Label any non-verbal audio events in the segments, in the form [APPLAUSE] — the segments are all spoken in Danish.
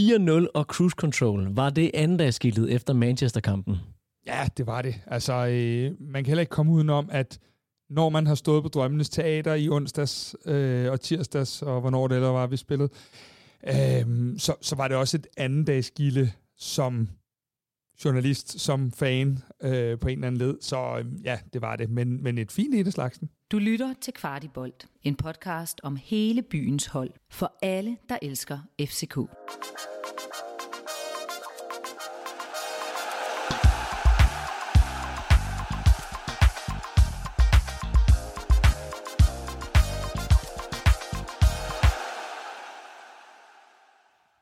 4-0 og cruise control. Var det andendagsskiltet efter Manchester-kampen? Ja, det var det. Altså, øh, man kan heller ikke komme udenom, at når man har stået på Drømmenes Teater i onsdags øh, og tirsdags, og hvornår det ellers var, vi spillede, øh, så, så var det også et andendagsskilde som journalist, som fan øh, på en eller anden led. Så øh, ja, det var det. Men, men et fint et af slagsen. Du lytter til Kvartibolt, en podcast om hele byens hold for alle, der elsker FCK.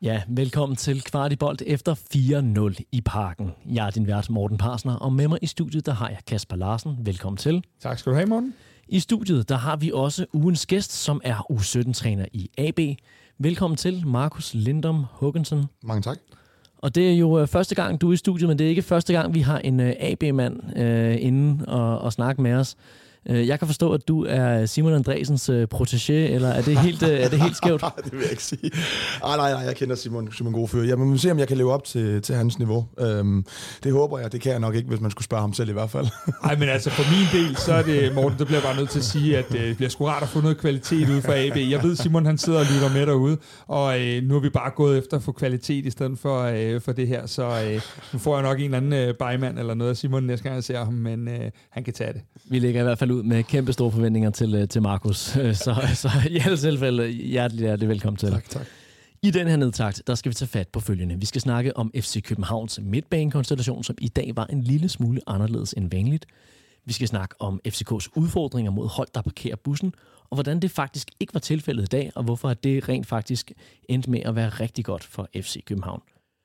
Ja, velkommen til Kvartibolt efter 4-0 i parken. Jeg er din vært Morten Parsner, og med mig i studiet, der har jeg Kasper Larsen. Velkommen til. Tak skal du have, Morten. I studiet, der har vi også ugens gæst, som er U17-træner i AB. Velkommen til, Markus Lindom Huggensen. Mange tak. Og det er jo øh, første gang, du er i studiet, men det er ikke første gang, vi har en øh, AB-mand øh, inde og, og snakke med os. Øh, jeg kan forstå, at du er Simon Andresens øh, protégé, eller er det helt, øh, er det helt skævt? [LAUGHS] det vil jeg ikke sige. Ah, nej, nej, jeg kender Simon som en god fyr. Jeg må se, om jeg kan leve op til, til hans niveau. Øhm, det håber jeg. Det kan jeg nok ikke, hvis man skulle spørge ham selv i hvert fald. [LAUGHS] Nej, men altså for min del, så er det, Morten, det bliver bare nødt til at sige, at det bliver sgu rart at få noget kvalitet ud fra AB. Jeg ved, Simon han sidder og lytter med derude, og øh, nu er vi bare gået efter at få kvalitet i stedet for, øh, for det her, så øh, nu får jeg nok en eller anden øh, bejmand eller noget af Simon næste gang, jeg ser ham, men øh, han kan tage det. Vi lægger i hvert fald ud med kæmpe store forventninger til, øh, til Markus. [LAUGHS] Så, så i alle tilfælde, hjertelig, hjertelig velkommen til. Tak, tak. I den her nedtagt, der skal vi tage fat på følgende. Vi skal snakke om FC Københavns midtbanekonstellation, som i dag var en lille smule anderledes end vanligt. Vi skal snakke om FCK's udfordringer mod hold, der parkerer bussen, og hvordan det faktisk ikke var tilfældet i dag, og hvorfor det rent faktisk endte med at være rigtig godt for FC København.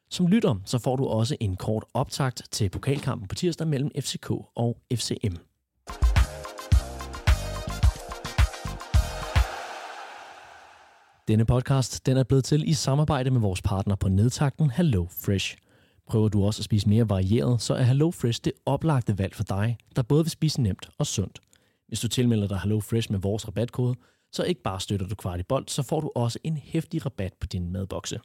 Som lytter, så får du også en kort optakt til pokalkampen på tirsdag mellem FCK og FCM. Denne podcast den er blevet til i samarbejde med vores partner på nedtakten Hello Fresh. Prøver du også at spise mere varieret, så er Hello Fresh det oplagte valg for dig, der både vil spise nemt og sundt. Hvis du tilmelder dig Hello Fresh med vores rabatkode, så ikke bare støtter du Kvartibolt, så får du også en hæftig rabat på din madbokse.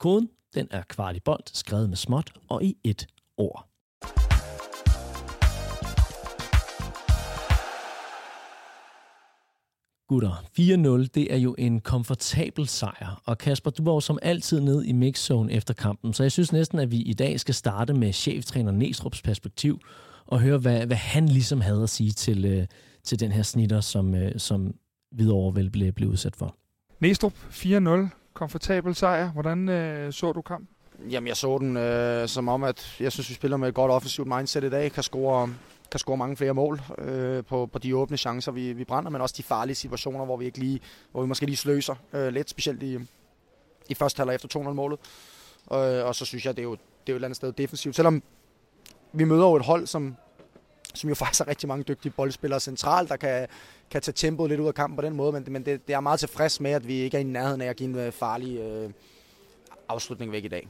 Koden den er Kvartibolt, skrevet med småt og i et ord. Gutter, 4-0, det er jo en komfortabel sejr. Og Kasper, du var jo som altid ned i mixzone efter kampen, så jeg synes næsten, at vi i dag skal starte med cheftræner Næstrup's perspektiv og høre, hvad, hvad han ligesom havde at sige til, øh, til den her snitter, som, øh, som Hvidovre vel blev, blev udsat for. Næstrup, 4-0, komfortabel sejr. Hvordan øh, så du kampen? Jamen, jeg så den øh, som om, at jeg synes, vi spiller med et godt offensivt mindset i dag. Kan score kan score mange flere mål øh, på, på de åbne chancer, vi, vi brænder, men også de farlige situationer, hvor vi ikke lige, hvor vi måske lige sløser øh, lidt, specielt i, i første halvleg efter 2-0-målet. Øh, og så synes jeg, det er, jo, det er jo et eller andet sted defensivt. Selvom vi møder jo et hold, som, som jo [LAUGHS] faktisk har rigtig mange dygtige boldspillere centralt, der kan, kan tage tempoet lidt ud af kampen på den måde, men, men det, det er meget tilfreds med, at vi ikke er i nærheden af at give en øh, farlig øh, afslutning væk i dag.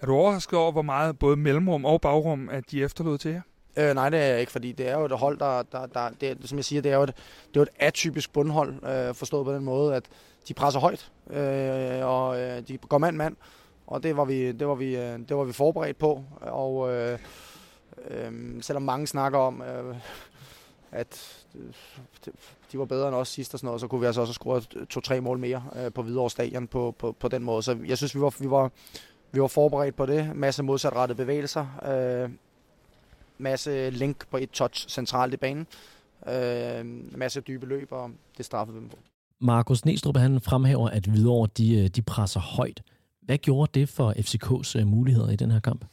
Er du overrasket over, hvor meget både mellemrum og bagrum, at de efterlod til jer? Øh, nej, det er jeg ikke, fordi det er jo et hold, der, der, der det, som jeg siger, det er jo et, det er jo et atypisk bundhold, øh, forstået på den måde, at de presser højt, øh, og øh, de går mand mand, og det var vi, det var vi, øh, det var vi forberedt på, og øh, øh, selvom mange snakker om, øh, at øh, de var bedre end os sidst og sådan noget, så kunne vi altså også score to-tre mål mere øh, på Hvidovre Stadion på, på, på den måde. Så jeg synes, vi var, vi var, vi var forberedt på det. Masse modsatrettede bevægelser. Øh, masse link på et touch centralt i banen. Øh, masse dybe løb, og det straffede vi dem på. Markus Næstrup, han fremhæver, at Hvidovre de, øh, de presser højt. Hvad gjorde det for FCK's øh, muligheder i den her kamp?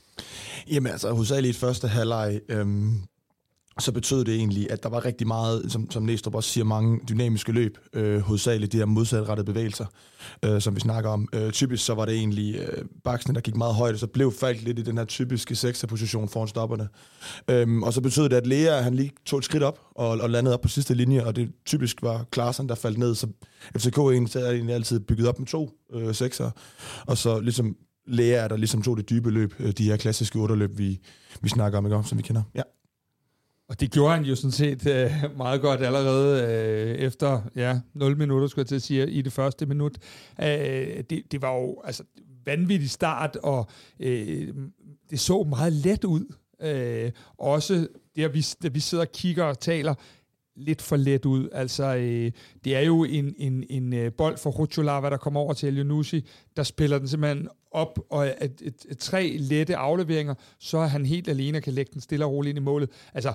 Jamen altså, hovedsageligt første halvleg, øhm, så betød det egentlig, at der var rigtig meget, som, som Næstrup også siger, mange dynamiske løb, øh, hovedsageligt de her modsatrettede bevægelser, øh, som vi snakker om. Øh, typisk så var det egentlig øh, baksen, der gik meget højt, og så blev Falk lidt i den her typiske sekserposition foran stopperne. Øhm, og så betød det, at Lea han lige tog et skridt op og, og landede op på sidste linje, og det typisk var Klaassen, der faldt ned, så FCK egentlig, er egentlig altid bygget op med to øh, sekser, og så ligesom Lea, der ligesom tog det dybe løb, øh, de her klassiske otterløb, vi, vi snakker om, ikke, som vi kender. Ja. Og det gjorde han jo sådan set øh, meget godt allerede øh, efter ja, 0 minutter, skulle jeg til at sige, i det første minut. Øh, det, det var jo altså, vanvittig start, og øh, det så meget let ud. Øh, også der, vi, der vi sidder og kigger og taler, lidt for let ud. Altså, øh, det er jo en, en, en øh, bold for Rucholava, der kommer over til Elionusi, der spiller den simpelthen op, og et, et, et, et, tre lette afleveringer, så er han helt alene og kan lægge den stille og roligt ind i målet. Altså,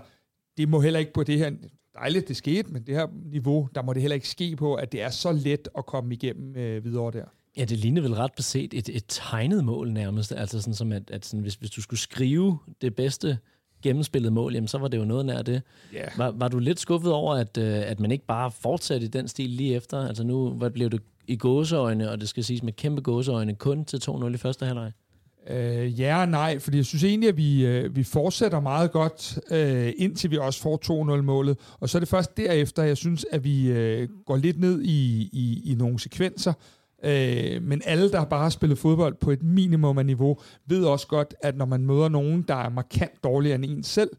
det må heller ikke på det her, dejligt det skete, men det her niveau, der må det heller ikke ske på, at det er så let at komme igennem øh, videre der. Ja, det ligner vel ret beset et, et tegnet mål nærmest. Altså sådan som, at, at sådan, hvis, hvis du skulle skrive det bedste gennemspillet mål, jamen, så var det jo noget nær det. Yeah. Var, var du lidt skuffet over, at, øh, at man ikke bare fortsatte i den stil lige efter? Altså nu hvad blev det i gåseøjne, og det skal siges med kæmpe gåseøjne, kun til 2-0 i første halvleg? Øh, ja og nej, fordi jeg synes egentlig, at vi, øh, vi fortsætter meget godt, øh, indtil vi også får 2-0-målet. Og så er det først derefter, jeg synes, at vi øh, går lidt ned i, i, i nogle sekvenser, Øh, men alle, der bare har spillet fodbold på et minimum af niveau, ved også godt, at når man møder nogen, der er markant dårligere end en selv,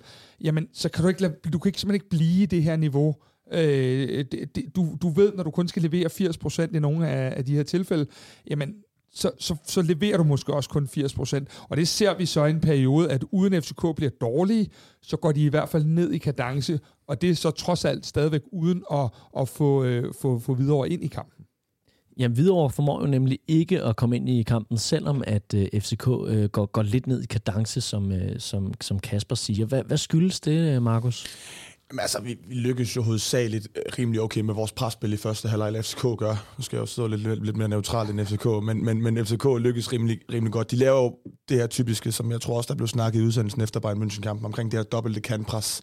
jamen, så kan du, ikke lade, du kan ikke, simpelthen ikke blive i det her niveau. Øh, det, det, du, du ved, når du kun skal levere 80% i nogle af, af de her tilfælde, jamen, så, så, så leverer du måske også kun 80%. Og det ser vi så i en periode, at uden FCK bliver dårlige, så går de i hvert fald ned i kadence, og det er så trods alt stadigvæk uden at, at få, øh, få, få videre ind i kampen. Jamen, Hvidovre formår jo nemlig ikke at komme ind i kampen, selvom at øh, FCK øh, går, går lidt ned i kadence, som, øh, som, som Kasper siger. Hvad, hvad skyldes det, øh, Markus? Jamen, altså, vi, vi lykkedes jo hovedsageligt øh, rimelig okay med vores presspil i første halvleg, FCK gør. Nu skal jeg jo stå lidt, lidt, lidt mere neutralt end FCK, men, men, men FCK lykkes rimelig, rimelig godt. De laver jo det her typiske, som jeg tror også, der blev snakket i udsendelsen efter Bayern München-kampen, omkring det her dobbelte kantpres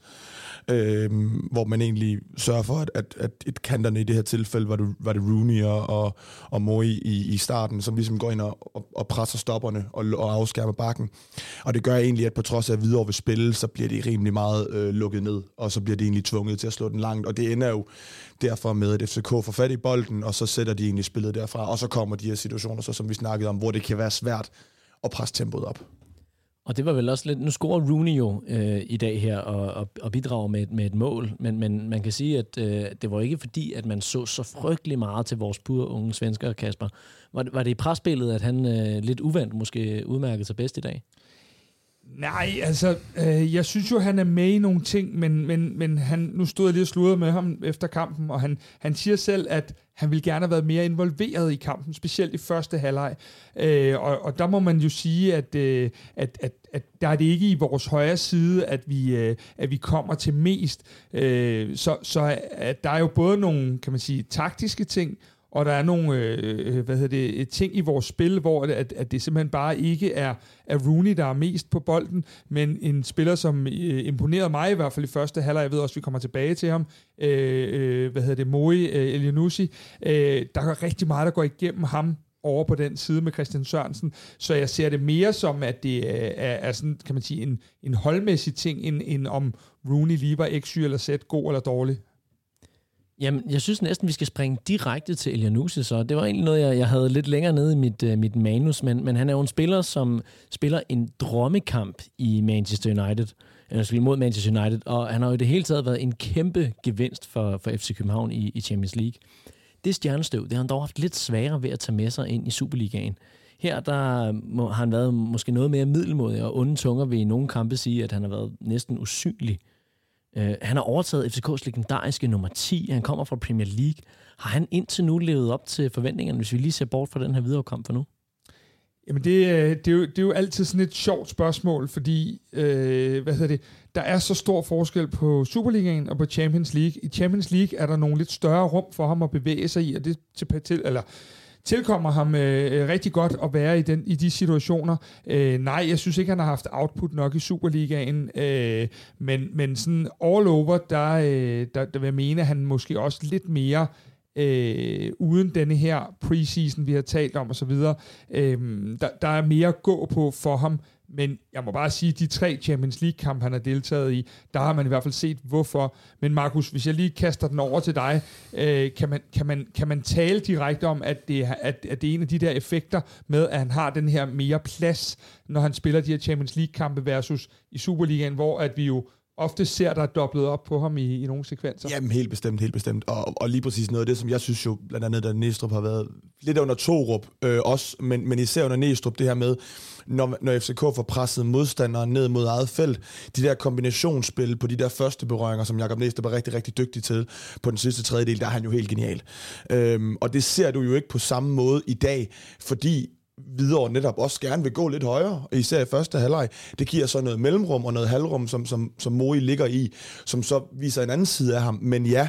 øh, hvor man egentlig sørger for, at, at, at et kanterne i det her tilfælde var det, var det Rooney og, og og Moi i, i starten, som ligesom går ind og, og, og presser stopperne og, og afskærmer bakken. Og det gør egentlig, at på trods af at videre vil spille, så bliver det rimelig meget øh, lukket ned, og så bliver det egentlig tvunget til at slå den langt. Og det ender jo derfor med, at FCK får fat i bolden, og så sætter de egentlig spillet derfra, og så kommer de her situationer, så som vi snakkede om, hvor det kan være svært at presse tempoet op. Og det var vel også lidt... Nu scorer Rooney jo øh, i dag her og, og, og bidrager med, med et mål, men, men man kan sige, at øh, det var ikke fordi, at man så så frygtelig meget til vores pure unge svensker, Kasper. Var, var det i presbilledet, at han øh, lidt uvandt måske udmærkede sig bedst i dag? Nej, altså, øh, jeg synes jo, han er med i nogle ting, men, men, men han, nu stod jeg lige og sludrede med ham efter kampen, og han, han siger selv, at han ville gerne have været mere involveret i kampen, specielt i første halvleg. Øh, og, og der må man jo sige, at, øh, at, at, at der er det ikke i vores højre side, at vi, øh, at vi kommer til mest. Øh, så så at der er jo både nogle, kan man sige, taktiske ting, og der er nogle øh, øh hvad hedder det, øh, ting i vores spil, hvor det, at, at det simpelthen bare ikke er, er Rooney, der er mest på bolden, men en spiller, som øh, imponerede mig i hvert fald i første halvleg, jeg ved også, at vi kommer tilbage til ham, øh, øh, hvad hedder det, Moe øh, Elianusi, øh, der er rigtig meget, der går igennem ham over på den side med Christian Sørensen, så jeg ser det mere som, at det øh, er, er, sådan, kan man sige, en, en holdmæssig ting, end, end om Rooney lige var x, eller z, god eller dårlig. Jamen, jeg synes næsten, vi skal springe direkte til Elianusi, så det var egentlig noget, jeg, jeg havde lidt længere nede i mit, uh, mit manus, men, men han er jo en spiller, som spiller en drømmekamp i Manchester United, eller mod Manchester United, og han har jo i det hele taget været en kæmpe gevinst for, for FC København i, i Champions League. Det stjernestøv, det har han dog haft lidt sværere ved at tage med sig ind i Superligaen. Her der må, har han været måske noget mere middelmodig, og onde tunger vil i nogle kampe sige, at han har været næsten usynlig Øh, han har overtaget FCK's legendariske nummer 10. Han kommer fra Premier League. Har han indtil nu levet op til forventningerne, hvis vi lige ser bort fra den her videre kamp for nu? Jamen det, øh, det, er jo, det er jo altid sådan et sjovt spørgsmål, fordi øh, hvad hedder det, der er så stor forskel på Superligaen og på Champions League. I Champions League er der nogle lidt større rum for ham at bevæge sig i, og det til, til eller tilkommer ham øh, øh, rigtig godt at være i, den, i de situationer. Øh, nej, jeg synes ikke, han har haft output nok i Superligaen, øh, men, men sådan all over, der, øh, der, der vil jeg mene, at han måske også lidt mere øh, uden denne her preseason, vi har talt om osv., øh, der, der er mere at gå på for ham, men jeg må bare sige, at de tre Champions League-kampe, han har deltaget i, der har man i hvert fald set, hvorfor. Men Markus, hvis jeg lige kaster den over til dig, øh, kan, man, kan, man, kan man tale direkte om, at det, at, at det er en af de der effekter med, at han har den her mere plads, når han spiller de her Champions League-kampe versus i Superligaen, hvor at vi jo ofte ser, der er dobblet op på ham i, i nogle sekvenser. Jamen, helt bestemt, helt bestemt. Og, og lige præcis noget af det, som jeg synes jo, blandt andet, da Næstrup har været lidt under Torup øh, også, men, men især under Næstrup, det her med, når, når FCK får presset modstandere ned mod eget felt, de der kombinationsspil på de der første berøringer, som Jakob Næstrup er rigtig, rigtig dygtig til på den sidste tredjedel, der er han jo helt genial. Øhm, og det ser du jo ikke på samme måde i dag, fordi videre netop også gerne vil gå lidt højere, især i første halvleg. Det giver så noget mellemrum og noget halvrum, som, som, som Mori ligger i, som så viser en anden side af ham. Men ja,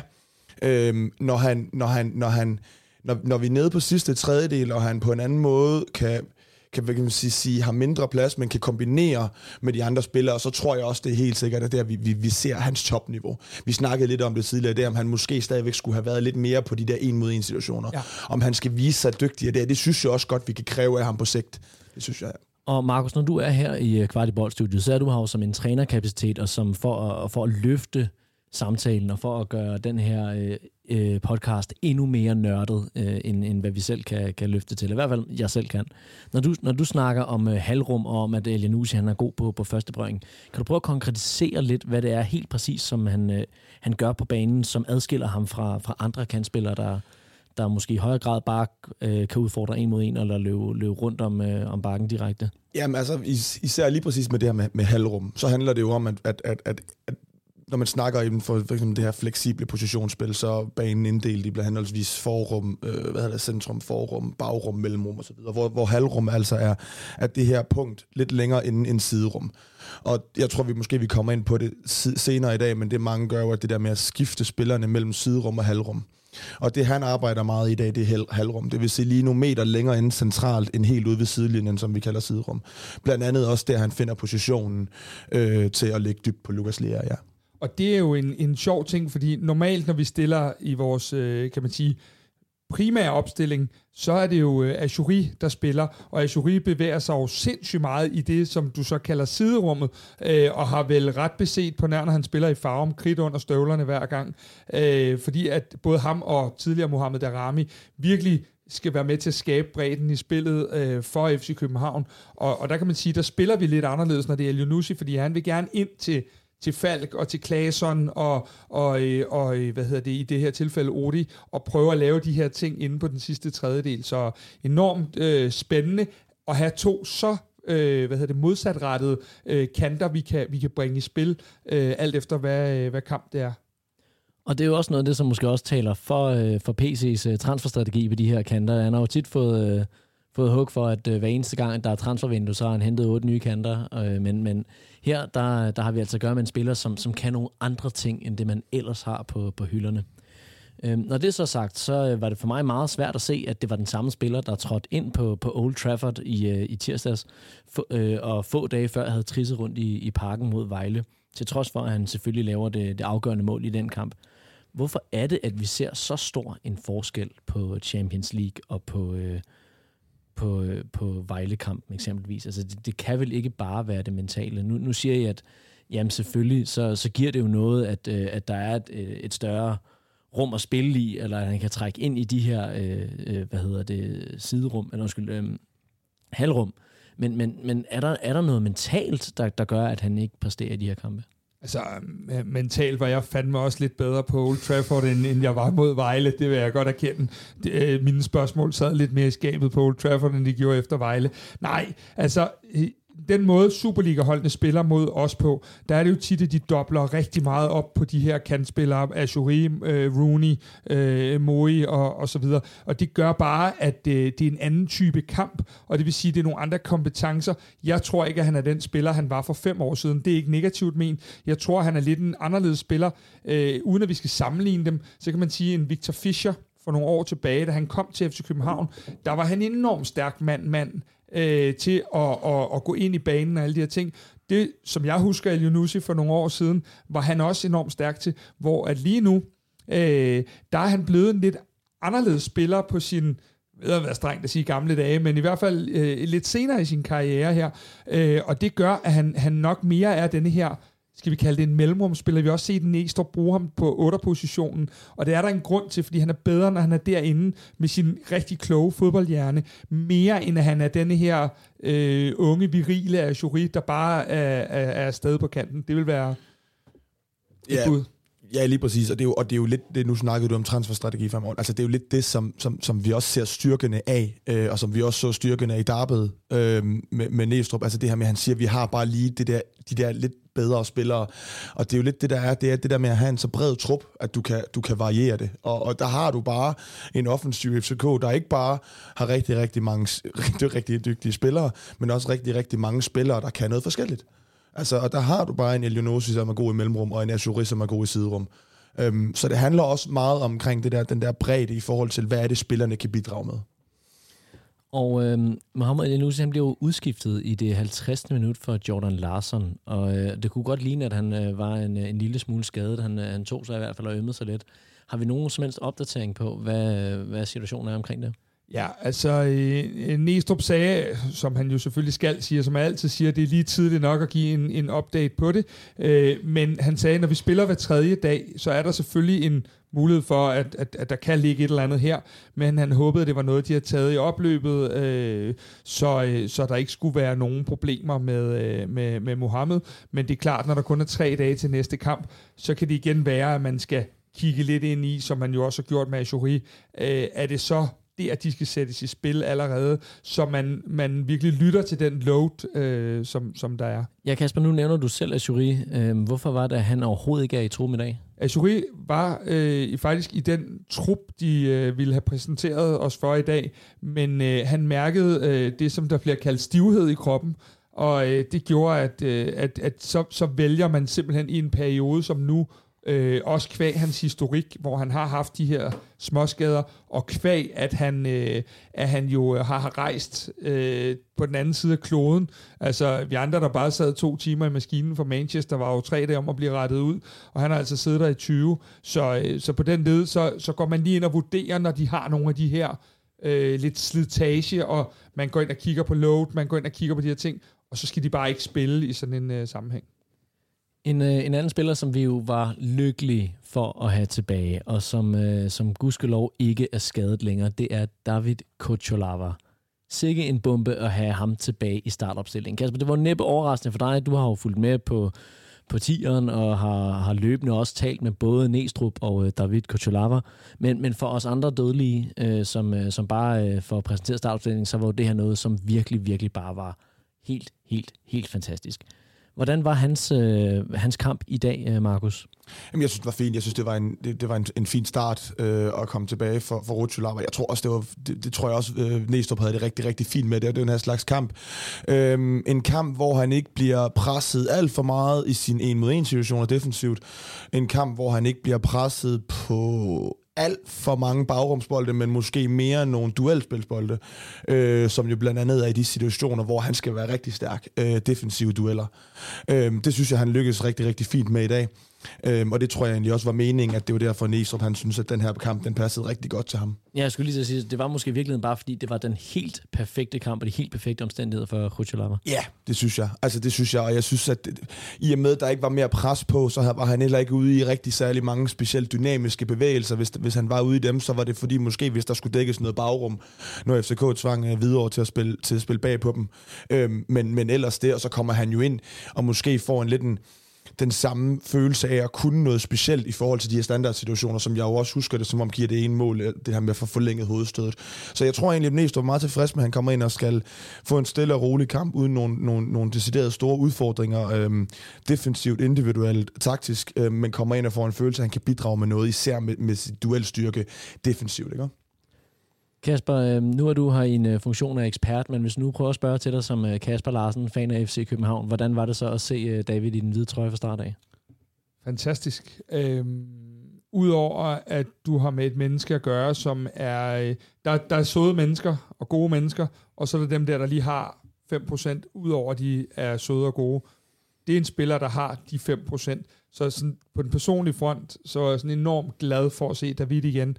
øhm, når, han, når, han, når, han, når, når vi er nede på sidste tredjedel, og han på en anden måde kan kan, kan man sige, sige, har mindre plads, men kan kombinere med de andre spillere, så tror jeg også, det er helt sikkert, at der vi, vi, vi ser hans topniveau. Vi snakkede lidt om det tidligere, det om han måske stadigvæk skulle have været lidt mere på de der en mod en situationer. Ja. Om han skal vise sig dygtigere der, det synes jeg også godt, vi kan kræve af ham på sigt. Det synes jeg. Og Markus, når du er her i øh, Kvartibold-studiet, så er du her som en trænerkapacitet, og som for at, for at løfte samtalen, og for at gøre den her øh, øh, podcast endnu mere nørdet, øh, end, end hvad vi selv kan, kan løfte til. I hvert fald jeg selv kan. Når du, når du snakker om øh, halvrum, og om at øh, Elianusi han er god på, på første brøring, kan du prøve at konkretisere lidt, hvad det er helt præcis, som han, øh, han gør på banen, som adskiller ham fra, fra andre kantspillere, der, der måske i højere grad bare øh, kan udfordre en mod en, eller løbe, løbe rundt om, øh, om bakken direkte? Jamen altså, is, især lige præcis med det her med, med halvrum, så handler det jo om, at, at, at, at, at når man snakker inden for, for eksempel det her fleksible positionsspil, så er banen inddelt i blandt henholdsvis forrum, øh, hvad hedder det, centrum, forrum, bagrum, mellemrum osv., hvor, hvor halvrum altså er at det her punkt lidt længere inden en siderum. Og jeg tror, vi måske vi kommer ind på det senere i dag, men det mange gør jo, at det der med at skifte spillerne mellem siderum og halvrum. Og det han arbejder meget i dag, det er halvrum. Det vil sige lige nogle meter længere inde centralt, end helt ude ved sidelinjen, som vi kalder siderum. Blandt andet også der, han finder positionen øh, til at ligge dybt på Lukas Lea, ja. Og det er jo en, en sjov ting, fordi normalt, når vi stiller i vores, øh, kan man sige, primære opstilling, så er det jo øh, Azuri, der spiller, og Ashuri bevæger sig jo sindssygt meget i det, som du så kalder siderummet, øh, og har vel ret beset på nær, når han spiller i farve kridt under støvlerne hver gang, øh, fordi at både ham og tidligere Mohamed Darami virkelig skal være med til at skabe bredden i spillet øh, for FC København, og, og der kan man sige, der spiller vi lidt anderledes, når det er Elionussi, fordi han vil gerne ind til til Falk og til Klason og, og, øh, og øh, hvad hedder det, i det her tilfælde Odi, og prøve at lave de her ting inde på den sidste tredjedel. Så enormt øh, spændende at have to så øh, hvad hedder det, modsatrettede øh, kanter, vi kan, vi kan bringe i spil, øh, alt efter hvad, øh, hvad kamp det er. Og det er jo også noget af det, som måske også taler for, øh, for PC's øh, transferstrategi på de her kanter. Han har jo tit fået, øh, fået hug for, at øh, hver eneste gang, der er transfervindue, så har han hentet otte nye kanter. Øh, men, men her, der, der har vi altså at gøre med en spiller, som, som kan nogle andre ting, end det man ellers har på, på hylderne. Øh, når det er så sagt, så øh, var det for mig meget svært at se, at det var den samme spiller, der trådte ind på, på Old Trafford i, øh, i tirsdags, for, øh, og få dage før havde trisset rundt i, i parken mod Vejle, til trods for, at han selvfølgelig laver det, det afgørende mål i den kamp. Hvorfor er det, at vi ser så stor en forskel på Champions League og på, øh, på, øh, på Vejlekampen eksempelvis. Altså det, det kan vel ikke bare være det mentale. Nu, nu siger jeg, at jamen selvfølgelig, så, så giver det jo noget, at, øh, at der er et, øh, et større rum at spille i, eller at han kan trække ind i de her, øh, hvad hedder det, siderum, eller undskyld, øh, halvrum. Men, men, men er, der, er der noget mentalt, der, der gør, at han ikke præsterer i de her kampe? Altså, øh, mentalt var jeg fandme også lidt bedre på Old Trafford, end, end jeg var mod Vejle. Det vil jeg godt erkende. Det, øh, mine spørgsmål sad lidt mere i skabet på Old Trafford, end de gjorde efter Vejle. Nej, altså, den måde Superliga-holdene spiller mod os på, der er det jo tit, at de dobler rigtig meget op på de her kantspillere, Ashuri, øh, Rooney, øh, Moi og, og så videre. Og det gør bare, at øh, det er en anden type kamp, og det vil sige, at det er nogle andre kompetencer. Jeg tror ikke, at han er den spiller, han var for fem år siden. Det er ikke negativt men. Jeg tror, at han er lidt en anderledes spiller. Øh, uden at vi skal sammenligne dem, så kan man sige, en Victor Fischer, for nogle år tilbage, da han kom til FC København, der var han en enormt stærk mand-mand øh, til at, at, at gå ind i banen og alle de her ting. Det, som jeg husker El Yunusi for nogle år siden, var han også enormt stærk til, hvor at lige nu, øh, der er han blevet en lidt anderledes spiller på sin, jeg ved at være strengt at sige gamle dage, men i hvert fald øh, lidt senere i sin karriere her. Øh, og det gør, at han, han nok mere er denne her skal vi kalde det en mellemrumspiller. Vi har også set Næstrup bruge ham på 8-positionen, og det er der en grund til, fordi han er bedre, når han er derinde med sin rigtig kloge fodboldhjerne, mere end at han er denne her øh, unge, virile Ajuri, der bare er, er, er afsted på kanten. Det vil være et Ja. bud. Ja, lige præcis, og det er jo, og det er jo lidt, det, nu snakkede du om transferstrategi fremover, altså det er jo lidt det, som, som, som vi også ser styrkene af, øh, og som vi også så styrkene af i Darbet øh, med, med Næstrup, altså det her med, at han siger, at vi har bare lige det der, de der lidt bedre spillere, og det er jo lidt det, der er, det er det der med at have en så bred trup, at du kan, du kan variere det, og, og der har du bare en offensiv FCK, der ikke bare har rigtig, rigtig mange [LAUGHS] rigtig, rigtig dygtige spillere, men også rigtig, rigtig mange spillere, der kan noget forskelligt. Altså, og der har du bare en Elionosi, som er god i mellemrum, og en Azuri, som er god i siderum. Øhm, så det handler også meget omkring det der, den der bredde i forhold til, hvad er det, spillerne kan bidrage med. Og øh, Mohamed El han blev udskiftet i det 50. minut for Jordan Larson, og øh, det kunne godt ligne, at han øh, var en, en lille smule skadet. Han, øh, han tog sig i hvert fald og ømmede sig lidt. Har vi nogen som helst opdatering på, hvad, hvad situationen er omkring det? Ja, altså øh, øh, Næstrup sagde, som han jo selvfølgelig skal sige, som jeg altid siger, det er lige tidligt nok at give en, en update på det, øh, men han sagde, når vi spiller hver tredje dag, så er der selvfølgelig en mulighed for, at, at, at der kan ligge et eller andet her, men han håbede, at det var noget, de havde taget i opløbet, øh, så, øh, så der ikke skulle være nogen problemer med, øh, med, med Mohammed, men det er klart, når der kun er tre dage til næste kamp, så kan det igen være, at man skal kigge lidt ind i, som man jo også har gjort med Ajuri, øh, er det så det, at de skal sættes i spil allerede, så man, man virkelig lytter til den load, øh, som, som der er. Ja, Kasper, nu nævner du selv Azuri. Øh, hvorfor var det, at han overhovedet ikke er i truppen i dag? Azuri var øh, faktisk i den trup, de øh, ville have præsenteret os for i dag, men øh, han mærkede øh, det, som der bliver kaldt stivhed i kroppen, og øh, det gjorde, at, øh, at, at så, så vælger man simpelthen i en periode som nu, øh, også kvæg hans historik, hvor han har haft de her småskader, og kvæg, at han, øh, at han jo øh, har, har rejst øh, på den anden side af kloden. Altså, vi andre, der bare sad to timer i maskinen for Manchester, var jo tre dage om at blive rettet ud, og han har altså siddet der i 20. Så, øh, så på den led, så, så går man lige ind og vurderer, når de har nogle af de her øh, lidt slitage, og man går ind og kigger på load, man går ind og kigger på de her ting, og så skal de bare ikke spille i sådan en øh, sammenhæng. En, øh, en anden spiller, som vi jo var lykkelige for at have tilbage, og som, øh, som gudskelov ikke er skadet længere, det er David Kocholava. Sikke en bombe at have ham tilbage i startopstillingen. Kasper, det var næppe overraskende for dig. Du har jo fulgt med på, på tieren og har, har løbende også talt med både Næstrup og øh, David Kocholava. Men, men for os andre dødelige, øh, som, øh, som bare øh, får præsenteret startopstillingen, så var jo det her noget, som virkelig, virkelig bare var helt, helt, helt fantastisk. Hvordan var hans, øh, hans kamp i dag, øh, Markus? Jamen, jeg synes, det var fint. Jeg synes, det var en, det, det var en, en fin start øh, at komme tilbage for, for Rutschulava. Jeg tror også, det var, det, det tror jeg også, øh, Næstrup havde det rigtig, rigtig fint med. Det er den her slags kamp. Øhm, en kamp, hvor han ikke bliver presset alt for meget i sin en mod en situationer defensivt. En kamp, hvor han ikke bliver presset på alt for mange bagrumsbolde, men måske mere nogle duelspilsbolde, øh, som jo blandt andet er i de situationer, hvor han skal være rigtig stærk. Øh, defensive dueller. Øh, det synes jeg, han lykkedes rigtig, rigtig fint med i dag. Øhm, og det tror jeg egentlig også var meningen, at det var derfor Næstrup, han synes, at den her kamp, den passede rigtig godt til ham. Ja, jeg skulle lige så sige, det var måske i virkeligheden bare, fordi det var den helt perfekte kamp, og de helt perfekte omstændigheder for Kutsulava. Ja, det synes jeg. Altså, det synes jeg, og jeg synes, at det, i og med, at der ikke var mere pres på, så var han heller ikke ude i rigtig særlig mange specielt dynamiske bevægelser. Hvis, hvis han var ude i dem, så var det fordi måske, hvis der skulle dækkes noget bagrum, når FCK tvang øh, videre til at spille, til at spille bag på dem. Øhm, men, men ellers det, og så kommer han jo ind, og måske får en lidt en, den samme følelse af at kunne noget specielt i forhold til de her standardsituationer, som jeg jo også husker det, som om giver det ene mål, øh, det her med at få forlænget hovedstødet. Så jeg tror egentlig, at Næstrup er meget tilfreds med, at han kommer ind og skal få en stille og rolig kamp, uden nogle, nogle, nogle deciderede store udfordringer, øhm, defensivt, individuelt, taktisk, øhm, men kommer ind og får en følelse, at han kan bidrage med noget, især med, med sit duelstyrke defensivt, ikke? Kasper, øhm, nu er du her i en øh, funktion af ekspert, men hvis nu prøver at spørge til dig som øh, Kasper Larsen, fan af FC København, hvordan var det så at se øh, David i den hvide trøje fra start af? Fantastisk. Øhm, Udover at du har med et menneske at gøre, som er... Der, der er søde mennesker og gode mennesker, og så er der dem der, der lige har 5%, udover at de er søde og gode. Det er en spiller, der har de 5%. Så sådan, på den personlige front, så er jeg sådan enormt glad for at se David igen.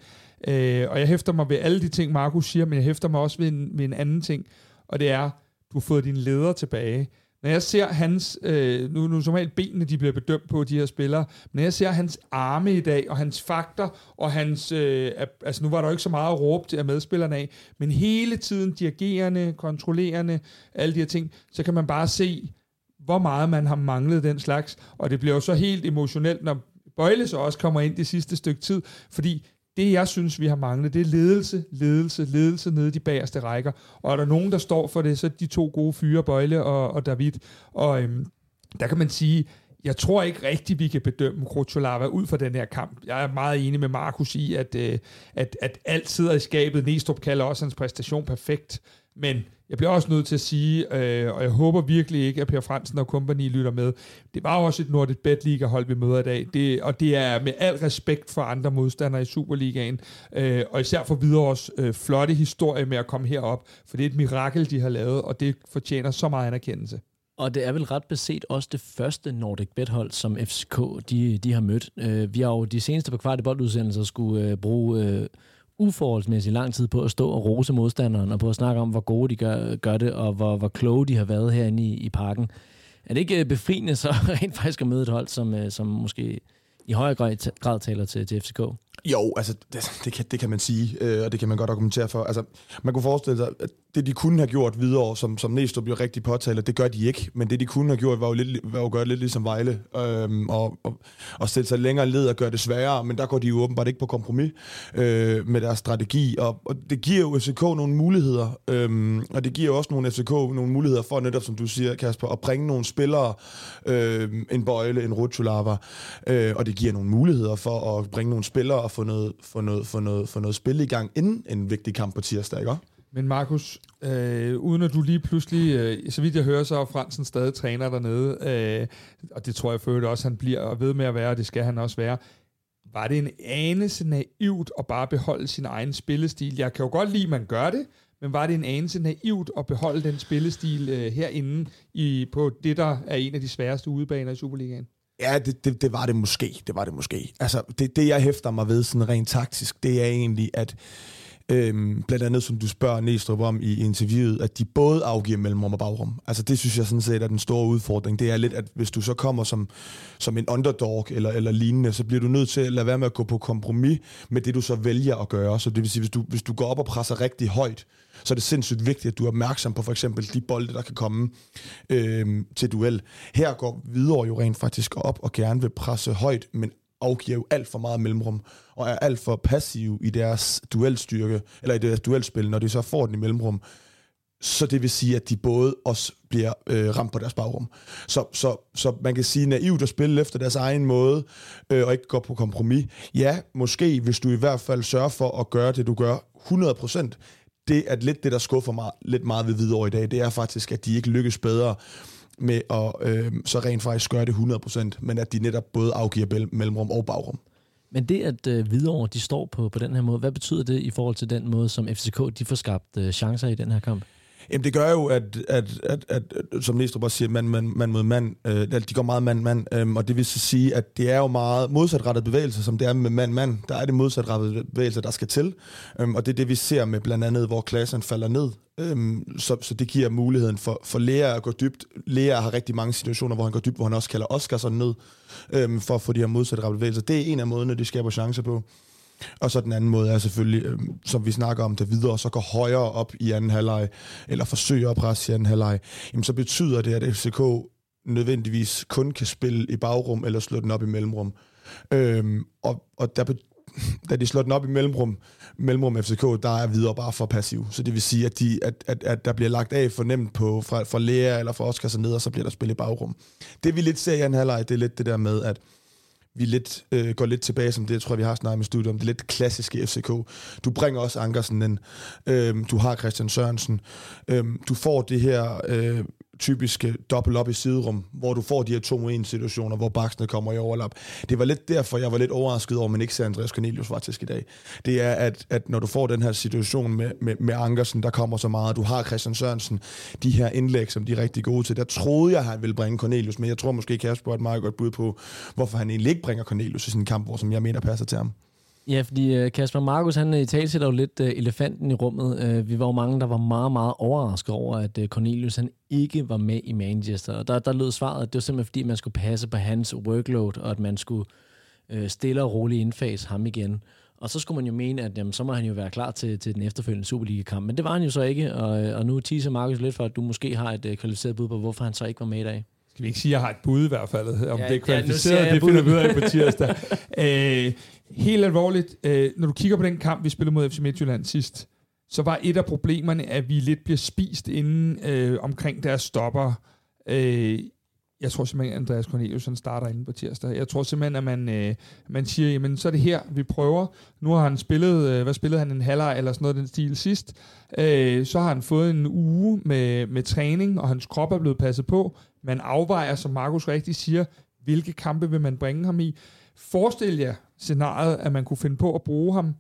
Øh, og jeg hæfter mig ved alle de ting, Markus siger, men jeg hæfter mig også ved en, ved en anden ting, og det er, du har fået din leder tilbage. Når jeg ser hans, øh, nu, nu som alt benene, de bliver bedømt på, de her spillere, men når jeg ser hans arme i dag, og hans fakter, og hans, øh, altså nu var der jo ikke så meget at råbe til af medspillerne af, men hele tiden dirigerende, kontrollerende, alle de her ting, så kan man bare se, hvor meget man har manglet den slags, og det bliver jo så helt emotionelt, når Bøjle så også kommer ind det sidste stykke tid, fordi det, jeg synes, vi har manglet, det er ledelse, ledelse, ledelse nede i de bagerste rækker. Og er der nogen, der står for det, så de to gode fyre, Bøjle og, og David. Og øhm, der kan man sige, jeg tror ikke rigtigt, vi kan bedømme Krotolava ud fra den her kamp. Jeg er meget enig med Markus i, at, øh, at, at alt sidder i skabet. Næstrup kalder også hans præstation perfekt. Men jeg bliver også nødt til at sige, øh, og jeg håber virkelig ikke, at Per Fransen og kompagni lytter med, det var også et Nordic Bet Liga-hold, vi møder i dag, det, og det er med al respekt for andre modstandere i Superligaen, øh, og især for videre også øh, flotte historie med at komme herop, for det er et mirakel, de har lavet, og det fortjener så meget anerkendelse. Og det er vel ret beset også det første Nordic Bet-hold, som FCK de, de har mødt. Øh, vi har jo de seneste på kvart boldudsendelser skulle øh, bruge øh, uforholdsmæssig lang tid på at stå og rose modstanderen, og på at snakke om, hvor gode de gør, gør det, og hvor, hvor kloge de har været herinde i, i parken. Er det ikke øh, befriende så [LAUGHS] rent faktisk at møde et hold, som, øh, som måske i højere grad taler til, til FCK? Jo, altså det, det, kan, det kan man sige, øh, og det kan man godt argumentere for. Altså, man kunne forestille sig, at det de kunne have gjort videre, som, som Næstrup bliver rigtig påtalt, det gør de ikke. Men det de kunne have gjort, var jo, lidt, var jo gøre lidt ligesom Vejle, øh, og, og, og stille sig længere led og gøre det sværere, men der går de jo åbenbart ikke på kompromis øh, med deres strategi, og, og det giver jo FCK nogle muligheder, øh, og det giver jo også nogle FCK nogle muligheder for netop, som du siger, Kasper, at bringe nogle spillere, øh, en Bøjle, en Rutschulava, øh, og det giver nogle muligheder for at bringe nogle spillere at få noget, få noget, få noget, få noget spil i gang inden en vigtig kamp på tirsdag, ikke? Men Markus, øh, uden at du lige pludselig, øh, så vidt jeg hører, så er Fransen stadig træner dernede, øh, og det tror jeg for også, han bliver ved med at være, og det skal han også være. Var det en anelse naivt at bare beholde sin egen spillestil? Jeg kan jo godt lide, at man gør det, men var det en anelse naivt at beholde den spillestil øh, herinde i, på det, der er en af de sværeste udebaner i Superligaen? Ja, det, det, det var det måske. Det var det måske. Altså, det, det jeg hæfter mig ved sådan rent taktisk, det er egentlig, at Øhm, blandt andet, som du spørger Næstrup om i interviewet, at de både afgiver mellemrum og bagrum. Altså det synes jeg sådan set er den store udfordring. Det er lidt, at hvis du så kommer som, som en underdog eller, eller lignende, så bliver du nødt til at lade være med at gå på kompromis med det, du så vælger at gøre. Så det vil sige, hvis du, hvis du går op og presser rigtig højt, så er det sindssygt vigtigt, at du er opmærksom på for eksempel de bolde, der kan komme øhm, til duel. Her går videre jo rent faktisk op og gerne vil presse højt, men afgiver jo alt for meget mellemrum, og er alt for passive i deres duelstyrke, eller i deres duelspil, når de så får den i mellemrum. Så det vil sige, at de både også bliver øh, ramt på deres bagrum. Så, så, så man kan sige naivt at spille efter deres egen måde, øh, og ikke gå på kompromis. Ja, måske, hvis du i hvert fald sørger for at gøre det, du gør 100%, det er lidt det, der skuffer mig lidt meget ved videre i dag. Det er faktisk, at de ikke lykkes bedre med at øh, så rent faktisk gøre det 100%, men at de netop både afgiver mellemrum og bagrum. Men det, at øh, Hvidovre de står på, på den her måde, hvad betyder det i forhold til den måde, som FCK de får skabt øh, chancer i den her kamp? Jamen det gør jo, at, at, at, at, at som Næstrup også siger, mand, mand, mand mod mand, øh, de går meget mand-mand, øh, og det vil så sige, at det er jo meget modsatrettet bevægelser, som det er med mand-mand. Der er det modsatrettede bevægelser, der skal til, øh, og det er det, vi ser med blandt andet, hvor klassen falder ned. Øh, så, så det giver muligheden for, for læger at gå dybt. Læger har rigtig mange situationer, hvor han går dybt, hvor han også kalder Oscar sådan ned, øh, for at få de her modsatrettede bevægelser. Det er en af måderne, de skaber chancer på. Og så den anden måde er selvfølgelig, øh, som vi snakker om det videre, så går højere op i anden halvleg, eller forsøger at presse i anden halvleg, jamen så betyder det, at FCK nødvendigvis kun kan spille i bagrum, eller slå den op i mellemrum. Øhm, og, og der, [LAUGHS] da de slår den op i mellemrum, mellemrum FCK, der er videre bare for passiv. Så det vil sige, at, de, at, at, at der bliver lagt af for nemt på, fra, fra Lea eller fra Oscar så ned, og så bliver der spillet i bagrum. Det vi lidt ser i anden halvleg, det er lidt det der med, at vi lidt, øh, går lidt tilbage, som det jeg tror, vi har snakket med studiet om, det lidt klassiske FCK. Du bringer også Ankersen ind. øh, du har Christian Sørensen. øh, du får det her øh, typiske dobbelt op i siderum, hvor du får de her to 1 situationer, hvor baksene kommer i overlap. Det var lidt derfor, jeg var lidt overrasket over, at man ikke ser Andreas Cornelius faktisk i dag. Det er, at, at når du får den her situation med, med, med Ankersen, der kommer så meget, du har Christian Sørensen, de her indlæg, som de er rigtig gode til, der troede jeg, at han ville bringe Cornelius, men jeg tror måske, Kasper er et meget godt bud på, hvorfor han egentlig ikke bringer Cornelius i sin kamp, hvor som jeg mener passer til ham. Ja, fordi øh, Kasper Markus, han øh, i tale sætter jo lidt uh, elefanten i rummet. Uh, vi var jo mange, der var meget, meget overrasket over, at uh, Cornelius han ikke var med i Manchester. Og der, der lød svaret, at det var simpelthen fordi, man skulle passe på hans workload, og at man skulle uh, stille og roligt indfase ham igen. Og så skulle man jo mene, at jamen, så må han jo være klar til, til den efterfølgende Superliga-kamp. Men det var han jo så ikke, og, og nu teaser Markus lidt for, at du måske har et uh, kvalificeret bud på, hvorfor han så ikke var med i dag skal vi ikke sige, at jeg har et bud i hvert fald, om Ja, det er ja, kvalificeret, jeg det finder vi ud af på tirsdag. [LAUGHS] øh, helt alvorligt, øh, når du kigger på den kamp, vi spillede mod FC Midtjylland sidst, så var et af problemerne, at vi lidt bliver spist inden øh, omkring deres stopper. Øh, jeg tror simpelthen, at Andreas Cornelius han starter inde på tirsdag. Jeg tror simpelthen, at man, øh, man siger, jamen så er det her, vi prøver. Nu har han spillet, øh, hvad spillede han, en halvleg eller sådan noget den stil sidst. Øh, så har han fået en uge med, med træning, og hans krop er blevet passet på. Man afvejer, som Markus rigtig siger, hvilke kampe vil man bringe ham i. Forestil jer scenariet, at man kunne finde på at bruge ham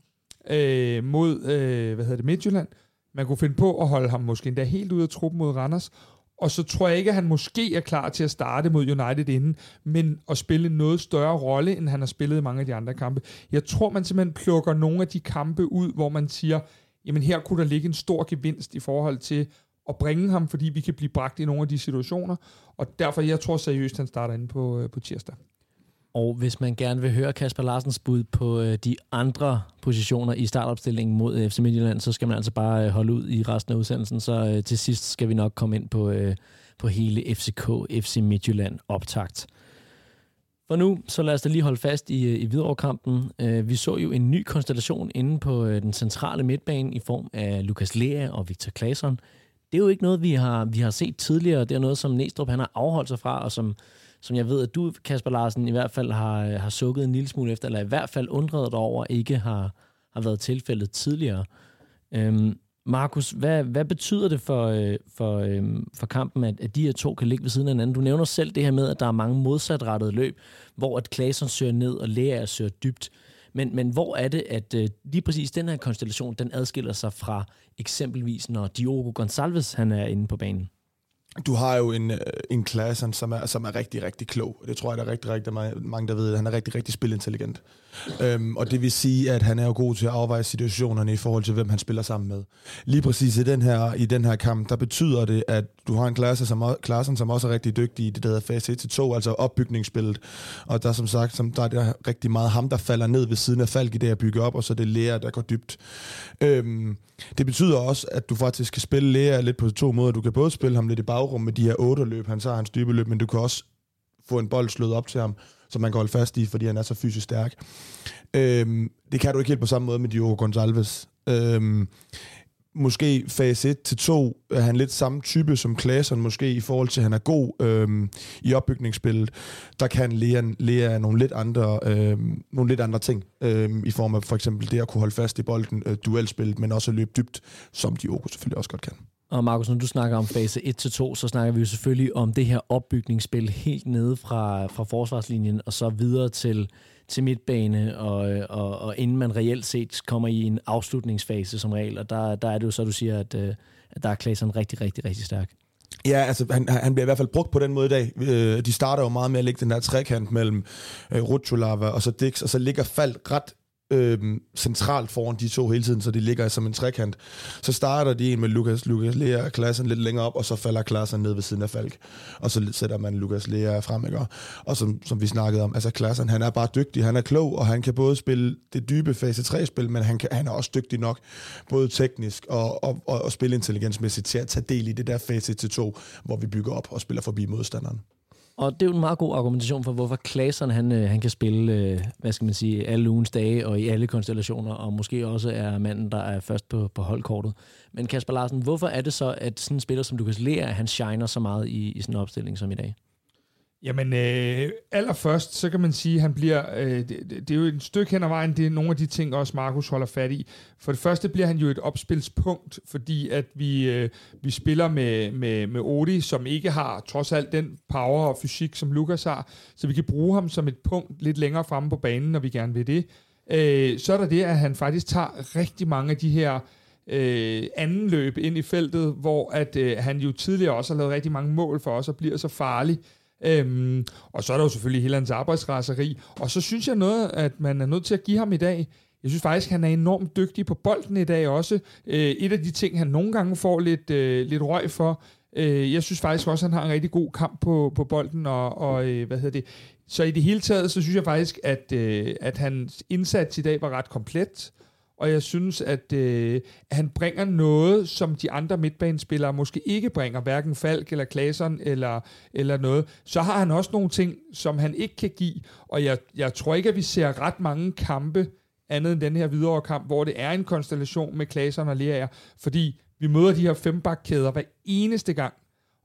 øh, mod, øh, hvad hedder det, Midtjylland. Man kunne finde på at holde ham måske endda helt ud af truppen mod Randers. Og så tror jeg ikke, at han måske er klar til at starte mod United inden, men at spille en noget større rolle, end han har spillet i mange af de andre kampe. Jeg tror, man simpelthen plukker nogle af de kampe ud, hvor man siger, jamen her kunne der ligge en stor gevinst i forhold til at bringe ham, fordi vi kan blive bragt i nogle af de situationer. Og derfor, jeg tror seriøst, han starter inde på, øh, på tirsdag. Og hvis man gerne vil høre Kasper Larsens bud på øh, de andre positioner i startopstillingen mod øh, FC Midtjylland, så skal man altså bare øh, holde ud i resten af udsendelsen. Så øh, til sidst skal vi nok komme ind på, øh, på hele FCK, FC Midtjylland optakt. For nu, så lad os da lige holde fast i, øh, i Hvidovre-kampen. Øh, vi så jo en ny konstellation inde på øh, den centrale midtbane i form af Lukas Lea og Victor Claesson. Det er jo ikke noget, vi har, vi har set tidligere. Det er noget, som Næstrup han har afholdt sig fra, og som, som jeg ved, at du, Kasper Larsen, i hvert fald har, har sukket en lille smule efter, eller i hvert fald undret dig over, ikke har, har været tilfældet tidligere. Øhm, Markus, hvad, hvad betyder det for, øh, for, øhm, for kampen, at, at de her to kan ligge ved siden af hinanden? Du nævner selv det her med, at der er mange modsatrettede løb, hvor at Claesson søger ned, og Lea søger dybt. Men, men hvor er det, at øh, lige præcis den her konstellation, den adskiller sig fra eksempelvis, når Diogo Gonçalves han er inde på banen? Du har jo en, øh, en klasse, som er, som er rigtig, rigtig klog. Det tror jeg, der er rigtig, rigtig mange, der ved. Han er rigtig, rigtig spilintelligent. Øhm, og det vil sige, at han er jo god til at afveje situationerne i forhold til, hvem han spiller sammen med. Lige præcis i den her, i den her kamp, der betyder det, at du har en klasse, som, klassen, som også er rigtig dygtig i det, der hedder fase 1-2, altså opbygningsspillet. Og der som sagt, som der er det rigtig meget ham, der falder ned ved siden af Falk i det at bygge op, og så er det Lea, der går dybt. Øhm, det betyder også, at du faktisk kan spille Lea lidt på to måder. Du kan både spille ham lidt i bagrum med de her otte løb, han tager hans dybe løb, men du kan også få en bold slået op til ham, som man kan holde fast i, fordi han er så fysisk stærk. Øhm, det kan du ikke helt på samme måde med Diogo Gonçalves. Øhm, måske fase 1 til 2 er han lidt samme type som Klaasen, måske i forhold til, at han er god øhm, i opbygningsspillet. Der kan Lea, Lea nogle lidt andre, øhm, nogle lidt andre ting, øhm, i form af for eksempel det at kunne holde fast i bolden, øh, duelspillet, men også at løbe dybt, som Diogo selvfølgelig også godt kan. Og Markus, når du snakker om fase 1-2, så snakker vi jo selvfølgelig om det her opbygningsspil helt nede fra, fra forsvarslinjen og så videre til, til midtbane, og, og, og inden man reelt set kommer i en afslutningsfase som regel. Og der, der er det jo så, du siger, at, øh, at der er Klaasen rigtig, rigtig, rigtig stærk. Ja, altså han, han bliver i hvert fald brugt på den måde i dag. Øh, de starter jo meget med at lægge den der trekant mellem øh, Rutschulava og så Dix, og så ligger Falk ret øh, centralt foran de to hele tiden, så de ligger som en trekant. Så starter de en med Lukas, Lukas Lea klassen lidt længere op, og så falder klassen ned ved siden af Falk. Og så sætter man Lukas Lea frem, ikke? Og som, som vi snakkede om, altså klassen, han er bare dygtig, han er klog, og han kan både spille det dybe fase 3-spil, men han, kan, han er også dygtig nok, både teknisk og, og, og, og spilintelligensmæssigt til at tage del i det der fase til 2, hvor vi bygger op og spiller forbi modstanderen. Og det er jo en meget god argumentation for, hvorfor Klaasen han, øh, han kan spille, øh, hvad skal man sige, alle ugens dage og i alle konstellationer, og måske også er manden, der er først på, på holdkortet. Men Kasper Larsen, hvorfor er det så, at sådan en spiller som Lukas Lea, han shiner så meget i, i sådan en opstilling som i dag? Jamen, øh, allerførst, så kan man sige, at han bliver, øh, det, det er jo et stykke hen ad vejen, det er nogle af de ting, også Markus holder fat i. For det første bliver han jo et opspilspunkt, fordi at vi, øh, vi spiller med, med, med Odi, som ikke har trods alt den power og fysik, som Lukas har, så vi kan bruge ham som et punkt lidt længere fremme på banen, når vi gerne vil det. Øh, så er der det, at han faktisk tager rigtig mange af de her øh, anden løb ind i feltet, hvor at øh, han jo tidligere også har lavet rigtig mange mål for os og bliver så farlig. Øhm, og så er der jo selvfølgelig hele hans arbejdsraseri. Og så synes jeg noget, at man er nødt til at give ham i dag. Jeg synes faktisk, han er enormt dygtig på bolden i dag også. Øh, et af de ting, han nogle gange får lidt, øh, lidt røg for. Øh, jeg synes faktisk også, at han har en rigtig god kamp på, på bolden. Og, og øh, hvad hedder det? Så i det hele taget, så synes jeg faktisk, at, øh, at hans indsats i dag var ret komplet og jeg synes, at, øh, han bringer noget, som de andre midtbanespillere måske ikke bringer, hverken Falk eller Klaseren eller, eller noget. Så har han også nogle ting, som han ikke kan give, og jeg, jeg tror ikke, at vi ser ret mange kampe, andet end den her videre kamp, hvor det er en konstellation med Klaseren og Lerager, fordi vi møder de her fembakkæder hver eneste gang,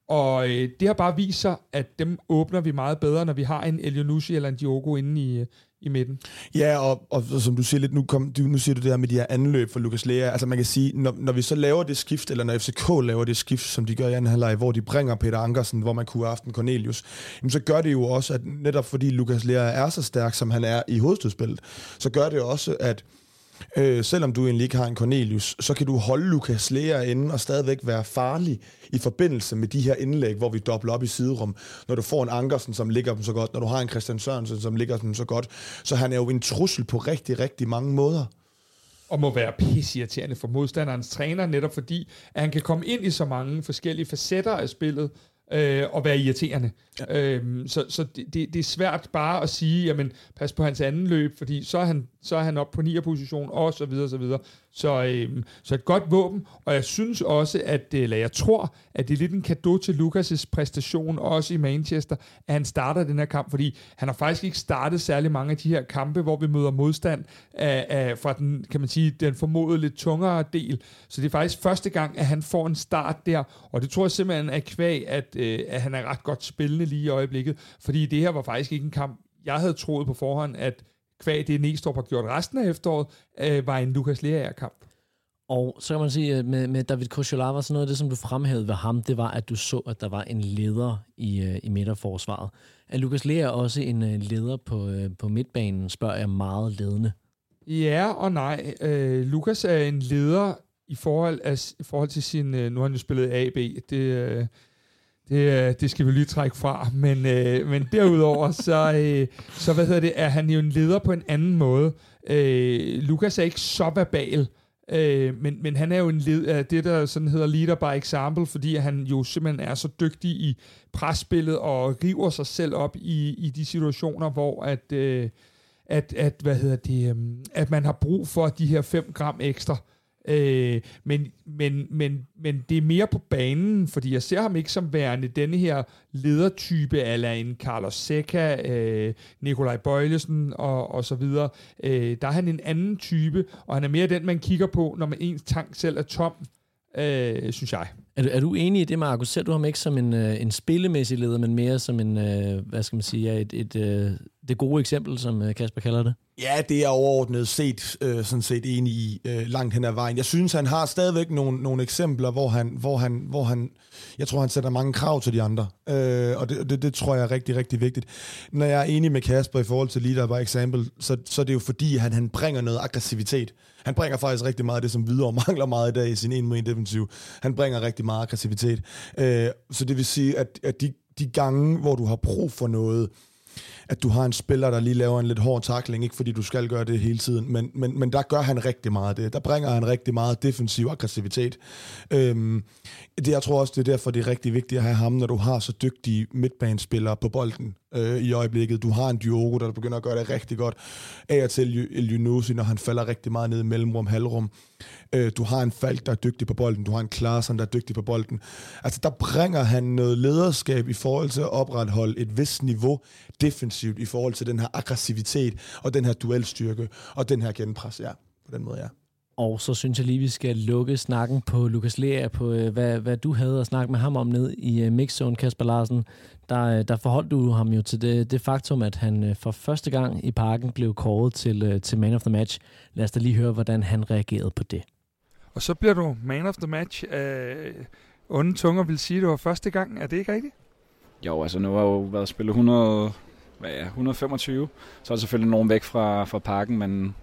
og øh, det har bare vist sig, at dem åbner vi meget bedre, når vi har en Elionucci eller en Diogo inde i, i midten. Ja, og, og, og som du siger lidt, nu, kom, du, nu siger du det her med de her anløb for Lukas Lea. Altså man kan sige, når, når vi så laver det skift, eller når FCK laver det skift, som de gør i anden halvleg, hvor de bringer Peter Ankersen, hvor man kunne have haft en Cornelius, jamen så gør det jo også, at netop fordi Lukas Lea er så stærk, som han er i hovedstødspillet, så gør det også, at Øh, selvom du egentlig ikke har en Cornelius, så kan du holde Lukas Lea inde og stadigvæk være farlig i forbindelse med de her indlæg, hvor vi dobler op i siderum. Når du får en Ankersen, som ligger dem så godt, når du har en Christian Sørensen, som ligger dem så godt. Så han er jo en trussel på rigtig, rigtig mange måder og må være pissirriterende for modstanderens træner, netop fordi, at han kan komme ind i så mange forskellige facetter af spillet, øh, og være irriterende. Ja. Øhm, så så det, det, det er svært bare at sige, jamen, pas på hans anden løb, fordi så er han, så er han op på 9. position, og så videre, så videre. Så, øhm, så et godt våben, og jeg synes også, at, øh, eller jeg tror, at det er lidt en gave til Lukas' præstation, også i Manchester, at han starter den her kamp, fordi han har faktisk ikke startet særlig mange af de her kampe, hvor vi møder modstand af, af, fra den, kan man sige, den formodede lidt tungere del. Så det er faktisk første gang, at han får en start der, og det tror jeg simpelthen er kvæg, at, øh, at han er ret godt spillende lige i øjeblikket, fordi det her var faktisk ikke en kamp, jeg havde troet på forhånd, at kvæg det Næstrup har gjort resten af efteråret, øh, var en Lukas Lea-kamp. Og så kan man sige, at med, med David Koscielava, så noget af det, som du fremhævede ved ham, det var, at du så, at der var en leder i, uh, i midterforsvaret. Er Lukas Lea også en uh, leder på, på midtbanen, spørger jeg meget ledende. Ja og nej. Uh, Lukas er en leder i forhold, af, i forhold til sin... Nu har han jo spillet AB. Det, det, det skal vi lige trække fra. Men, øh, men derudover, [LAUGHS] så, øh, så hvad hedder det, er han jo en leder på en anden måde. Øh, Lukas er ikke så verbal, øh, men, men han er jo en led, det, der sådan hedder leader by example, fordi han jo simpelthen er så dygtig i presspillet og river sig selv op i, i de situationer, hvor at, øh, at, at, hvad hedder det, øh, at man har brug for de her 5 gram ekstra. Øh, Øh, men, men, men, men det er mere på banen, fordi jeg ser ham ikke som værende denne her ledertype, eller en Carlos Seca, øh, Nikolaj Bøjlesen og, og så videre. Øh, der er han en anden type, og han er mere den, man kigger på, når man ens tank selv er tom, øh, synes jeg. Er du, er du enig i det, Markus? Ser du ham ikke som en, øh, en spillemæssig leder, men mere som en, øh, hvad skal man sige, et, et, øh, det gode eksempel, som øh, Kasper kalder det? Ja, det er overordnet set, øh, sådan set enig i øh, langt hen ad vejen. Jeg synes, han har stadigvæk nogle, nogle eksempler, hvor han, hvor, han, hvor han, jeg tror, han sætter mange krav til de andre. Øh, og det, det, det tror jeg er rigtig, rigtig vigtigt. Når jeg er enig med Kasper i forhold til leader by example, så, så er det jo fordi, han, han bringer noget aggressivitet. Han bringer faktisk rigtig meget af det, som videre [LAUGHS] mangler meget i dag i sin 1 mod defensiv. Han bringer rigtig meget aggressivitet. Øh, så det vil sige, at, at de, de gange, hvor du har brug for noget, at du har en spiller, der lige laver en lidt hård takling, ikke fordi du skal gøre det hele tiden, men, men, men der gør han rigtig meget det. Der bringer han rigtig meget defensiv aggressivitet. Øhm, det, jeg tror også, det er derfor, det er rigtig vigtigt at have ham, når du har så dygtige midtbanespillere på bolden øh, i øjeblikket. Du har en Diogo, der begynder at gøre det rigtig godt. Af og til El Yunusi, når han falder rigtig meget ned i mellemrum, halvrum. Øh, du har en Falk, der er dygtig på bolden. Du har en Klaasen, der er dygtig på bolden. Altså, der bringer han noget lederskab i forhold til at opretholde et vist niveau defensivt i forhold til den her aggressivitet og den her duelstyrke og den her genpres, ja. På den måde, ja. Og så synes jeg lige, vi skal lukke snakken på Lukas Lea, på øh, hvad, hvad du havde at snakke med ham om ned i øh, mixzone, Kasper Larsen. Der, øh, der forholdt du ham jo til det, det faktum, at han for første gang i parken blev kåret til, til man of the match. Lad os da lige høre, hvordan han reagerede på det. Og så bliver du man of the match. Uh, onde tunger vil sige, at det var første gang. Er det ikke rigtigt? Jo, altså nu har jeg jo været spillet 100, hvad er, 125. Så er der selvfølgelig nogen væk fra, fra parken, men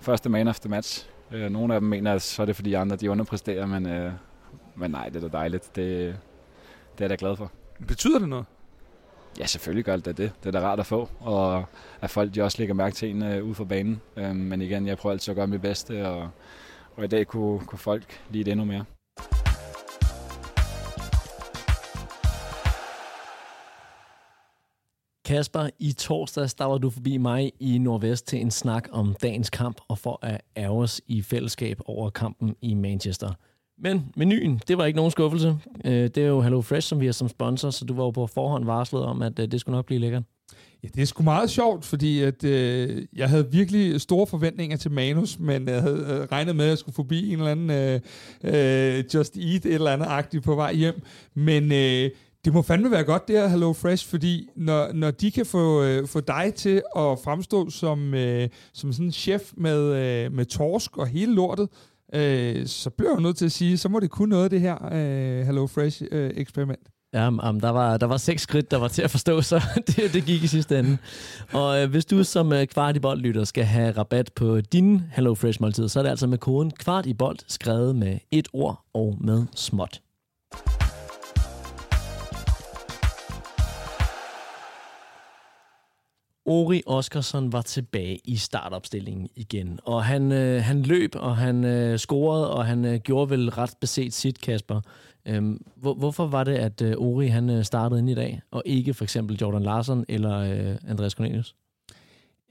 første man of the match. Øh, nogle af dem mener, at så er det fordi andre de underpresterer, men, øh, men nej, det er da dejligt. Det, det er jeg da glad for. Betyder det noget? Ja, selvfølgelig gør det det. Det er da rart at få, og at folk de også lægger mærke til en øh, ude for banen. Øh, men igen, jeg prøver altid at gøre mit bedste, og, og i dag kunne, kunne folk lide det endnu mere. Kasper, i torsdags, der var du forbi mig i Nordvest til en snak om dagens kamp, og for at ære os i fællesskab over kampen i Manchester. Men menuen, det var ikke nogen skuffelse. Øh, det er jo Hello Fresh, som vi har som sponsor, så du var jo på forhånd varslet om, at øh, det skulle nok blive lækkert. Ja, det er sgu meget sjovt, fordi at, øh, jeg havde virkelig store forventninger til manus, men jeg havde øh, regnet med, at jeg skulle forbi en eller anden øh, øh, Just Eat et eller andet agtigt på vej hjem. Men øh, det må fandme være godt, det her Hello Fresh, fordi når, når de kan få, øh, få dig til at fremstå som, øh, som sådan en chef med, øh, med torsk og hele lortet, øh, så bliver jeg nødt til at sige, så må det kunne noget, det her øh, Hello Fresh øh, eksperiment. Ja, um, der, var, der var seks skridt, der var til at forstå, så [LAUGHS] det, det gik i sidste ende. Og øh, hvis du som øh, kvart i bold lytter skal have rabat på din HelloFresh måltid, så er det altså med koden kvart i bold skrevet med et ord og med småt. Ori Oskarsson var tilbage i startopstillingen igen, og han, øh, han løb, og han øh, scorede, og han øh, gjorde vel ret beset sit, Kasper. Øhm, hvor, hvorfor var det, at øh, Ori han øh, startede ind i dag, og ikke for eksempel Jordan Larsen eller øh, Andreas Cornelius?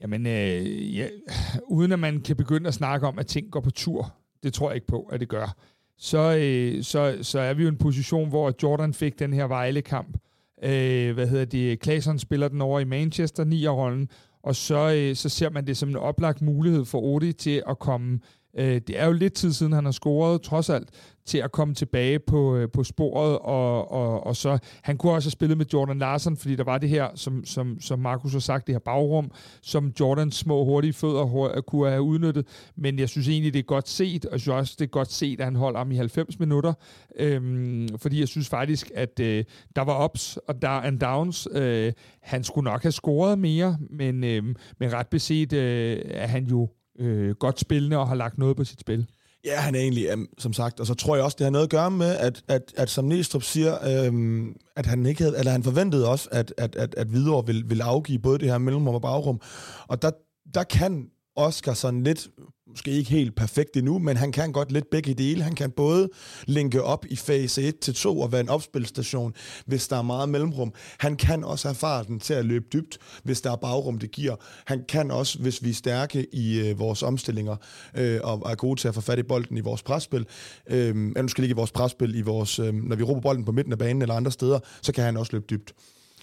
Jamen, øh, ja, [LAUGHS] uden at man kan begynde at snakke om, at ting går på tur, det tror jeg ikke på, at det gør, så, øh, så, så er vi jo i en position, hvor Jordan fik den her Vejle-kamp. Øh, hvad hedder det? Claesson spiller den over i Manchester, 9-rollen, og så, øh, så ser man det som en oplagt mulighed for Odi til at komme Øh, det er jo lidt tid siden, han har scoret, trods alt, til at komme tilbage på, øh, på sporet, og, og, og så, han kunne også have spillet med Jordan Larsen, fordi der var det her, som, som, som Markus har sagt, det her bagrum, som Jordans små hurtige fødder kunne have udnyttet, men jeg synes egentlig, det er godt set, og jeg synes også, det er godt set, at han holder ham i 90 minutter, øhm, fordi jeg synes faktisk, at øh, der var ups og der and downs. Øh, han skulle nok have scoret mere, men, øh, men ret beset øh, er han jo øh, godt spillende og har lagt noget på sit spil. Ja, han er egentlig, um, som sagt, og så tror jeg også, det har noget at gøre med, at, at, at som Næstrup siger, øhm, at han ikke havde, eller han forventede også, at, at, at, at Hvidovre ville, ville afgive både det her mellemrum og bagrum. Og der, der kan Oscar sådan lidt måske ikke helt perfekt endnu, men han kan godt lidt begge dele. Han kan både linke op i fase 1 til 2 og være en opspilstation, hvis der er meget mellemrum. Han kan også have farten til at løbe dybt, hvis der er bagrum, det giver. Han kan også, hvis vi er stærke i øh, vores omstillinger øh, og er gode til at få fat i bolden i vores presspil, øh, eller nu skal ikke i vores presspil, i vores, øh, når vi råber bolden på midten af banen eller andre steder, så kan han også løbe dybt.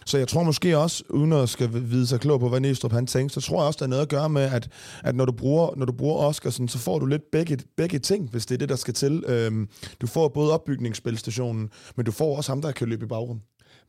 Så jeg tror måske også, uden at skal vide sig klog på, hvad Næstrup han tænker, så tror jeg også, der er noget at gøre med, at, at når, du bruger, når du bruger Oscarsen, så får du lidt begge, begge ting, hvis det er det, der skal til. Øhm, du får både opbygningsspilstationen, men du får også ham, der kan løbe i bagrum.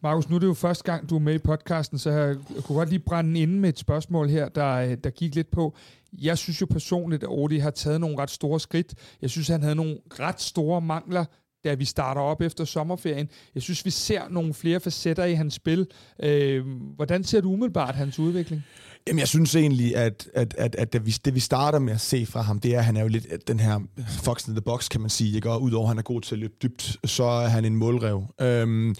Markus, nu er det jo første gang, du er med i podcasten, så jeg kunne godt lige brænde ind med et spørgsmål her, der, der gik lidt på. Jeg synes jo personligt, at Odi har taget nogle ret store skridt. Jeg synes, han havde nogle ret store mangler da vi starter op efter sommerferien. Jeg synes, vi ser nogle flere facetter i hans spil. Øh, hvordan ser du umiddelbart hans udvikling? Jamen, jeg synes egentlig, at, at, at, at det, vi, det, vi starter med at se fra ham, det er, at han er jo lidt den her fox in the box, kan man sige. Ikke? Og udover at han er god til at løbe dybt, så er han en målrev. Øhm,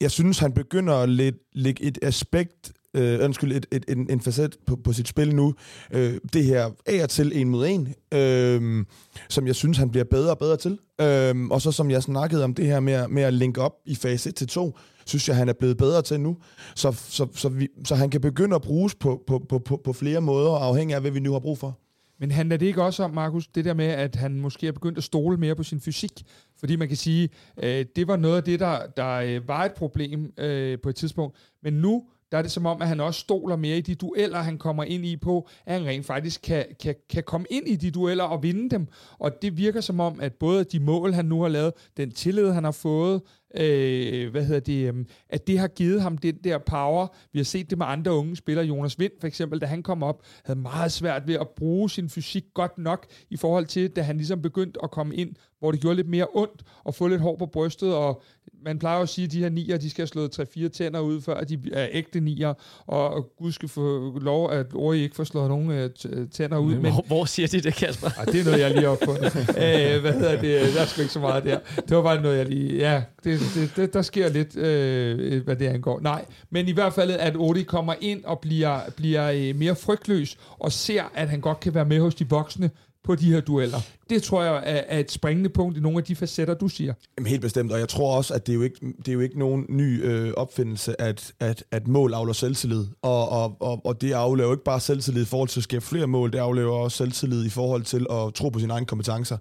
jeg synes, han begynder at lægge et aspekt øh, undskyld, et, et, en, en facet på, på sit spil nu. Øh, det her af og til en mod en, øh, som jeg synes, han bliver bedre og bedre til. Øh, og så som jeg snakkede om det her med, med at linke op i fase 1 til 2, synes jeg, han er blevet bedre til nu. Så, så, så, vi, så han kan begynde at bruges på, på, på, på, på flere måder, afhængig af, hvad vi nu har brug for. Men handler det ikke også om, Markus, det der med, at han måske er begyndt at stole mere på sin fysik? Fordi man kan sige, øh, det var noget af det, der, der øh, var et problem øh, på et tidspunkt. Men nu der er det som om, at han også stoler mere i de dueller, han kommer ind i på, at han rent faktisk kan, kan, kan komme ind i de dueller og vinde dem. Og det virker som om, at både de mål, han nu har lavet, den tillid, han har fået, øh, hvad hedder det, øh, at det har givet ham den der power. Vi har set det med andre unge spillere. Jonas Vind for eksempel, da han kom op, havde meget svært ved at bruge sin fysik godt nok i forhold til, da han ligesom begyndte at komme ind, hvor det gjorde lidt mere ondt og få lidt hår på brystet, og man plejer jo at sige, at de her nier, de skal have slået 3-4 tænder ud, før de er ægte nier, og Gud skal få lov, at Ori ikke får slået nogen øh, tænder ud. Men, hvor, hvor siger de det, Kasper? Ej, det er noget, jeg lige har opfundet. Æh, hvad hedder det? Der er sgu ikke så meget der. Det var bare noget, jeg lige... Ja, det, det, det, der sker lidt, øh, hvad det angår. Nej, men i hvert fald, at Odi kommer ind og bliver, bliver øh, mere frygtløs, og ser, at han godt kan være med hos de voksne, på de her dueller det tror jeg er, er et springende punkt i nogle af de facetter, du siger. Jamen, helt bestemt, og jeg tror også, at det er jo ikke, det er jo ikke nogen ny øh, opfindelse, at, at, at mål afler selvtillid. Og, og, og, og det aflever jo ikke bare selvtillid i forhold til at skabe flere mål, det aflever også selvtillid i forhold til at tro på sine egne kompetencer.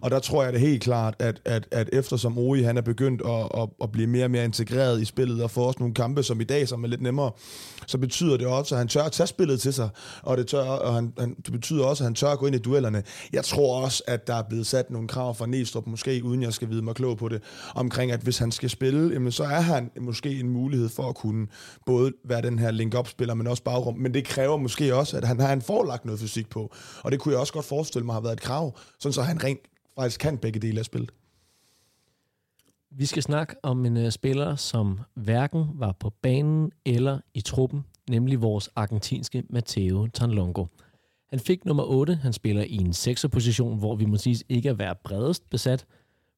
Og der tror jeg det helt klart, at, at, at eftersom Ori han er begyndt at, at, at blive mere og mere integreret i spillet, og få også nogle kampe som i dag, som er lidt nemmere, så betyder det også, at han tør at tage spillet til sig, og det, tør, og han, han, det betyder også, at han tør at gå ind i duellerne. Jeg tror også, at at der er blevet sat nogle krav fra Næstrup, måske uden jeg skal vide mig klog på det, omkring at hvis han skal spille, jamen, så er han måske en mulighed for at kunne både være den her link-up-spiller, men også bagrum. Men det kræver måske også, at han har en forlagt noget fysik på. Og det kunne jeg også godt forestille mig har været et krav, sådan så han rent faktisk kan begge dele af spillet. Vi skal snakke om en uh, spiller, som hverken var på banen eller i truppen, nemlig vores argentinske Matteo Tanlongo. Han fik nummer 8. Han spiller i en 6'er position, hvor vi må sige ikke er være bredest besat.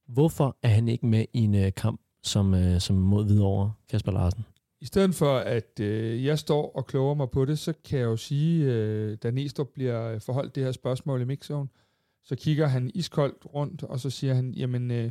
Hvorfor er han ikke med i en uh, kamp som, uh, som mod Hvidovre, Kasper Larsen? I stedet for, at øh, jeg står og kloger mig på det, så kan jeg jo sige, øh, da Næstrup bliver forholdt det her spørgsmål i mixzone, så kigger han iskoldt rundt, og så siger han, jamen, øh,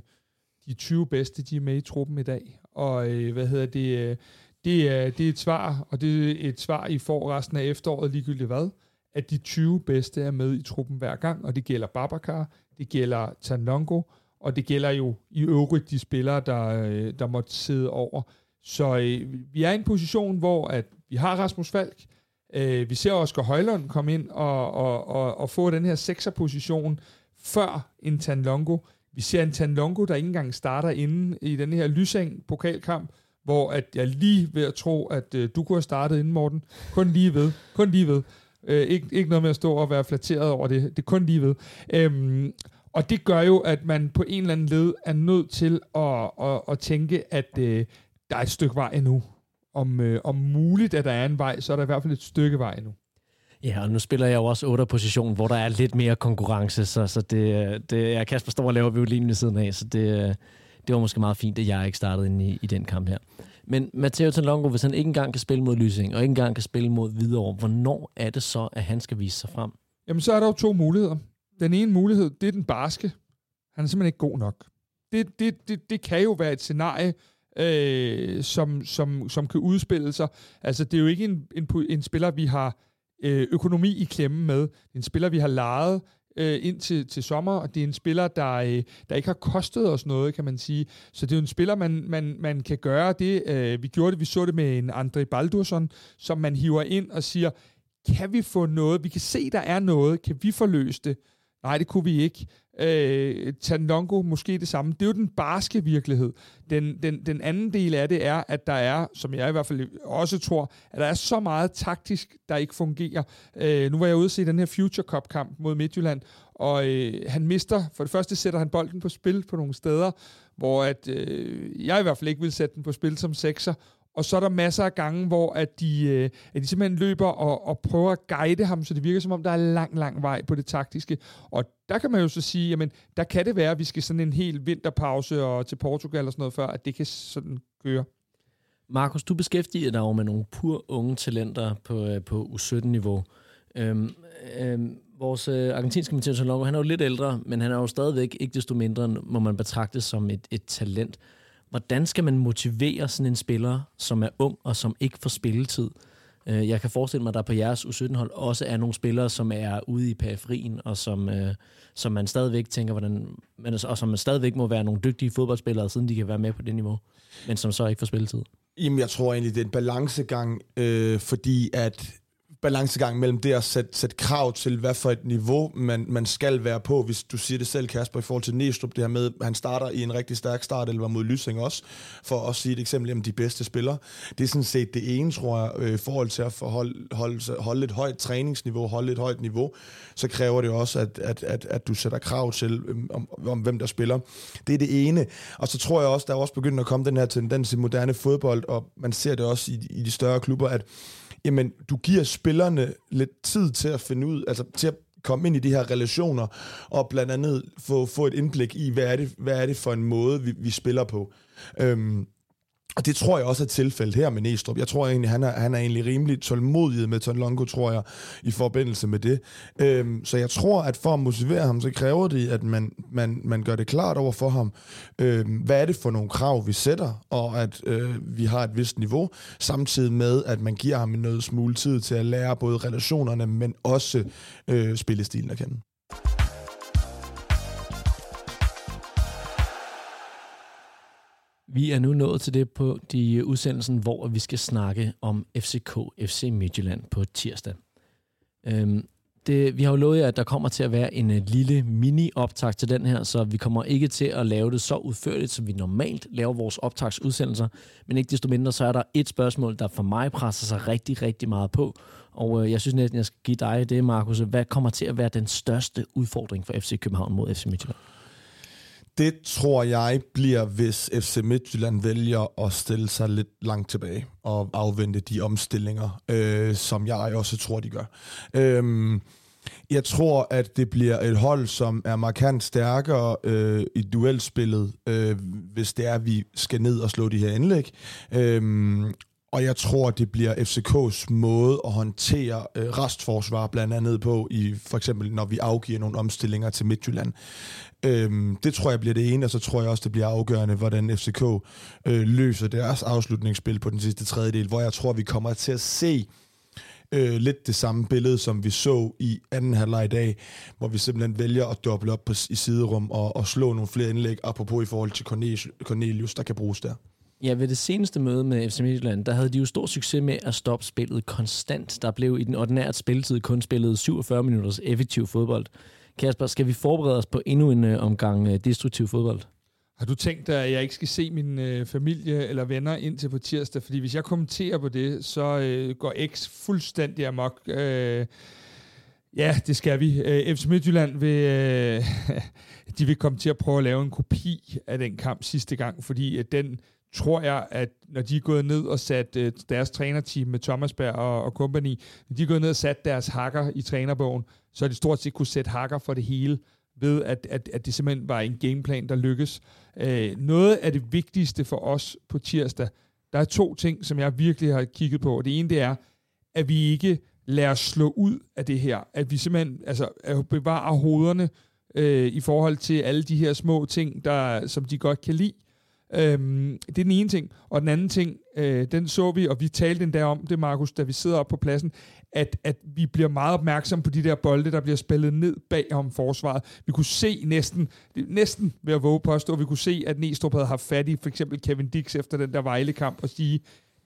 de 20 bedste, de er med i truppen i dag. Og øh, hvad hedder det? Øh, det er, det er et svar, og det er et svar, I får resten af efteråret, ligegyldigt hvad, at de 20 bedste er med i truppen hver gang, og det gælder Babacar, det gælder Tanongo, og det gælder jo i øvrigt de spillere, der, øh, der måtte sidde over. Så øh, vi er i en position, hvor at vi har Rasmus Falk, øh, vi ser Oscar Højlund komme ind og, og, og, og få den her sekserposition før en Tanlongo. Vi ser en Tanlongo, der ikke engang starter inde i den her Lysang-pokalkamp, hvor at jeg lige ved at tro, at øh, du kunne have startet inden, Morten. Kun lige ved. Kun lige ved. Øh, ikke, ikke noget med at stå og være flatteret over det. Det er kun lige ved. Øhm, og det gør jo, at man på en eller anden led er nødt til at, at, at tænke, at øh, der er et stykke vej endnu. Om, øh, om muligt, at der er en vej, så er der i hvert fald et stykke vej endnu. Ja, og nu spiller jeg jo også 8 position, hvor der er lidt mere konkurrence, så, så det, det er Kasper står og laver violinen ved siden af, så det, øh, det var måske meget fint, at jeg ikke startede ind i, i den kamp her. Men Matteo Talongo, hvis han ikke engang kan spille mod Lysing, og ikke engang kan spille mod Hvidovre, hvornår er det så, at han skal vise sig frem? Jamen, så er der jo to muligheder. Den ene mulighed, det er den barske. Han er simpelthen ikke god nok. Det, det, det, det kan jo være et scenarie, øh, som, som, som kan udspille sig. Altså, det er jo ikke en, en, en spiller, vi har øh, økonomi i klemme med. Det er en spiller, vi har lejet øh, ind til, til sommer, og det er en spiller, der, øh, der ikke har kostet os noget, kan man sige. Så det er jo en spiller, man, man, man kan gøre det. Øh, vi gjorde det, vi så det med en André Baldursson, som man hiver ind og siger, kan vi få noget? Vi kan se, der er noget. Kan vi forløse det? Nej, det kunne vi ikke. Øh, Tanongo, måske det samme. Det er jo den barske virkelighed. Den, den, den anden del af det er, at der er, som jeg i hvert fald også tror, at der er så meget taktisk, der ikke fungerer. Øh, nu var jeg ude og se den her Future Cup-kamp mod Midtjylland, og øh, han mister, for det første sætter han bolden på spil på nogle steder, hvor at, øh, jeg i hvert fald ikke vil sætte den på spil som sekser, og så er der masser af gange, hvor at de, øh, at de simpelthen løber og, og prøver at guide ham, så det virker som om, der er lang, lang vej på det taktiske. Og der kan man jo så sige, jamen, der kan det være, at vi skal sådan en hel vinterpause og til Portugal og sådan noget før, at det kan sådan køre. Markus, du beskæftiger dig jo med nogle pur unge talenter på, øh, på U17-niveau. Øhm, øhm, vores øh, argentinske Matheus Longo, han er jo lidt ældre, men han er jo stadigvæk ikke desto mindre, må man betragte som et, et talent. Hvordan skal man motivere sådan en spiller, som er ung og som ikke får spilletid? Øh, jeg kan forestille mig, at der på jeres U17-hold også er nogle spillere, som er ude i periferien, og som, øh, som man stadigvæk tænker, hvordan, men, altså, og som man stadigvæk må være nogle dygtige fodboldspillere, siden de kan være med på det niveau, men som så ikke får spilletid. Jamen, jeg tror egentlig, det er en balancegang, øh, fordi at balancegang mellem det at sætte, sætte krav til, hvad for et niveau man, man skal være på, hvis du siger det selv, Kasper, i forhold til Næstrup, det her med, at han starter i en rigtig stærk start, eller var mod Lysing også, for at sige et eksempel om de bedste spillere. Det er sådan set det ene, tror jeg, øh, i forhold til at forholde, holde, holde et højt træningsniveau, holde et højt niveau, så kræver det også, at, at, at, at du sætter krav til, øhm, om, om hvem der spiller. Det er det ene. Og så tror jeg også, der er også begyndt at komme den her tendens i moderne fodbold, og man ser det også i, i de større klubber, at jamen, du giver spillerne lidt tid til at finde ud, altså til at komme ind i de her relationer, og blandt andet få, få et indblik i, hvad er det, hvad er det for en måde, vi, vi spiller på. Øhm, og det tror jeg også er tilfældet her med Næstrup. Jeg tror egentlig, han er, han er egentlig rimelig tålmodig med Tonlongo, tror jeg, i forbindelse med det. Øhm, så jeg tror, at for at motivere ham, så kræver det, at man, man, man gør det klart over for ham, øhm, hvad er det for nogle krav, vi sætter, og at øh, vi har et vist niveau, samtidig med, at man giver ham noget smule tid til at lære både relationerne, men også øh, spillestilen at kende. Vi er nu nået til det på de udsendelsen, hvor vi skal snakke om FCK FC Midtjylland på tirsdag. Øhm, det, vi har jo lovet jer, at der kommer til at være en øh, lille mini-optag til den her, så vi kommer ikke til at lave det så udførligt, som vi normalt laver vores optagsudsendelser. Men ikke desto mindre, så er der et spørgsmål, der for mig presser sig rigtig, rigtig meget på. Og øh, jeg synes næsten, jeg skal give dig det, Markus. Hvad kommer til at være den største udfordring for FC København mod FC Midtjylland? Det tror jeg bliver, hvis FC Midtjylland vælger at stille sig lidt langt tilbage og afvente de omstillinger, øh, som jeg også tror, de gør. Øh, jeg tror, at det bliver et hold, som er markant stærkere øh, i duelspillet, øh, hvis det er, at vi skal ned og slå de her indlæg. Øh, og jeg tror, det bliver FCK's måde at håndtere øh, restforsvar blandt andet på, i for eksempel når vi afgiver nogle omstillinger til Midtjylland. Øhm, det tror jeg bliver det ene, og så tror jeg også, det bliver afgørende, hvordan FCK øh, løser deres afslutningsspil på den sidste tredjedel, hvor jeg tror, vi kommer til at se øh, lidt det samme billede, som vi så i anden halvleg i dag, hvor vi simpelthen vælger at doble op på, i siderum og, og slå nogle flere indlæg, apropos i forhold til Cornelius, Cornelius der kan bruges der. Ja, ved det seneste møde med FC Midtjylland, der havde de jo stor succes med at stoppe spillet konstant. Der blev i den ordinære spilletid kun spillet 47 minutters effektiv fodbold. Kasper, skal vi forberede os på endnu en øh, omgang øh, destruktiv fodbold? Har du tænkt dig, at jeg ikke skal se min øh, familie eller venner indtil på tirsdag? Fordi hvis jeg kommenterer på det, så øh, går X fuldstændig amok. Øh, ja, det skal vi. Øh, FC Midtjylland vil, øh, [LAUGHS] de vil komme til at prøve at lave en kopi af den kamp sidste gang, fordi at den tror jeg, at når de er gået ned og sat øh, deres trænerteam med Thomas Berg og, og company, når de er gået ned og sat deres hakker i trænerbogen, så har de stort set kunne sætte hakker for det hele, ved at, at, at det simpelthen var en gameplan, der lykkes. Øh, noget af det vigtigste for os på tirsdag, der er to ting, som jeg virkelig har kigget på. Det ene det er, at vi ikke lader os slå ud af det her. At vi simpelthen altså, bevarer hovederne øh, i forhold til alle de her små ting, der, som de godt kan lide. Øhm, det er den ene ting. Og den anden ting, øh, den så vi, og vi talte endda om det, Markus, da vi sidder op på pladsen, at, at vi bliver meget opmærksom på de der bolde, der bliver spillet ned bag om forsvaret. Vi kunne se næsten, næsten ved at våge påstå, at vi kunne se, at Næstrup havde haft fat i for eksempel Kevin Dix efter den der Vejle-kamp og sige,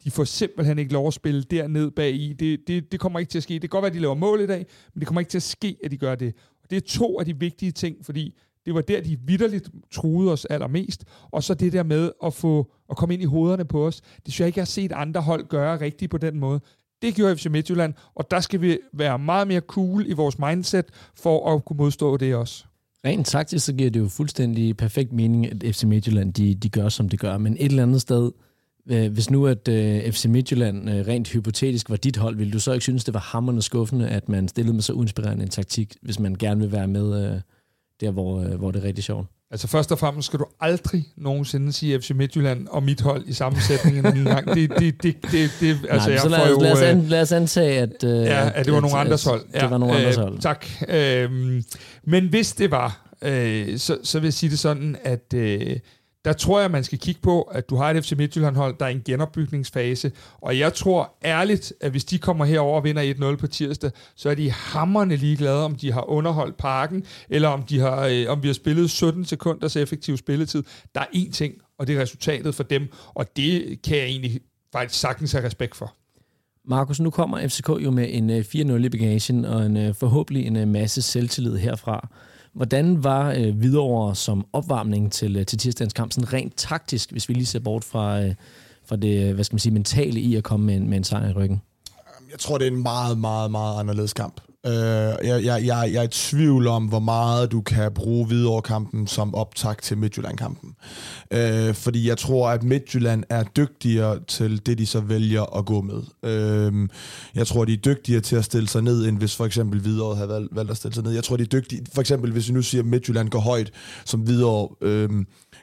de får simpelthen ikke lov at spille derned bag i. Det, det, det kommer ikke til at ske. Det kan godt være, at de laver mål i dag, men det kommer ikke til at ske, at de gør det. Og det er to af de vigtige ting, fordi det var der, de vidderligt truede os allermest. Og så det der med at få at komme ind i hovederne på os. Det synes jeg ikke, jeg har set andre hold gøre rigtigt på den måde. Det gjorde FC Midtjylland, og der skal vi være meget mere cool i vores mindset for at kunne modstå det også. Rent taktisk, så giver det jo fuldstændig perfekt mening, at FC Midtjylland de, de gør, som de gør. Men et eller andet sted, øh, hvis nu at øh, FC Midtjylland øh, rent hypotetisk var dit hold, ville du så ikke synes, det var hammerende skuffende, at man stillede med så uinspirerende en taktik, hvis man gerne vil være med øh, der, hvor, øh, hvor det er rigtig sjovt? Altså først og fremmest skal du aldrig nogensinde sige FC Midtjylland og mit hold i samme sætning en gang. Det, det, det, det, det, altså, Nej, så lad, os, lad, os an, lad os antage, at... Øh, ja, at det var at, nogle andres hold. Ja, det var nogle andres øh, hold. Tak. Øh, men hvis det var, øh, så, så vil jeg sige det sådan, at... Øh, der tror jeg, man skal kigge på, at du har et FC Midtjylland-hold, der er i en genopbygningsfase, og jeg tror ærligt, at hvis de kommer herover og vinder 1-0 på tirsdag, så er de hammerne ligeglade, om de har underholdt parken, eller om, de har, øh, om vi har spillet 17 sekunders effektiv spilletid. Der er én ting, og det er resultatet for dem, og det kan jeg egentlig faktisk sagtens have respekt for. Markus, nu kommer FCK jo med en øh, 4-0 i bagagen, og en, øh, forhåbentlig en øh, masse selvtillid herfra. Hvordan var øh, Hvidovre som opvarmning til, øh, til tirsdagens kamp, sådan rent taktisk, hvis vi lige ser bort fra, øh, fra det øh, hvad skal man sige, mentale i at komme med en, med en sejr i ryggen? Jeg tror, det er en meget, meget, meget anderledes kamp. Øh, jeg, jeg, jeg, jeg er i tvivl om, hvor meget du kan bruge Hvidovre-kampen som optakt til Midtjylland-kampen. Øh, fordi jeg tror, at Midtjylland er dygtigere til det, de så vælger at gå med. Øh, jeg tror, de er dygtigere til at stille sig ned, end hvis for eksempel Hvidovre havde valgt, valgt at stille sig ned. Jeg tror, de er dygtige. For eksempel, hvis vi nu siger, at Midtjylland går højt, som Hvidovre øh,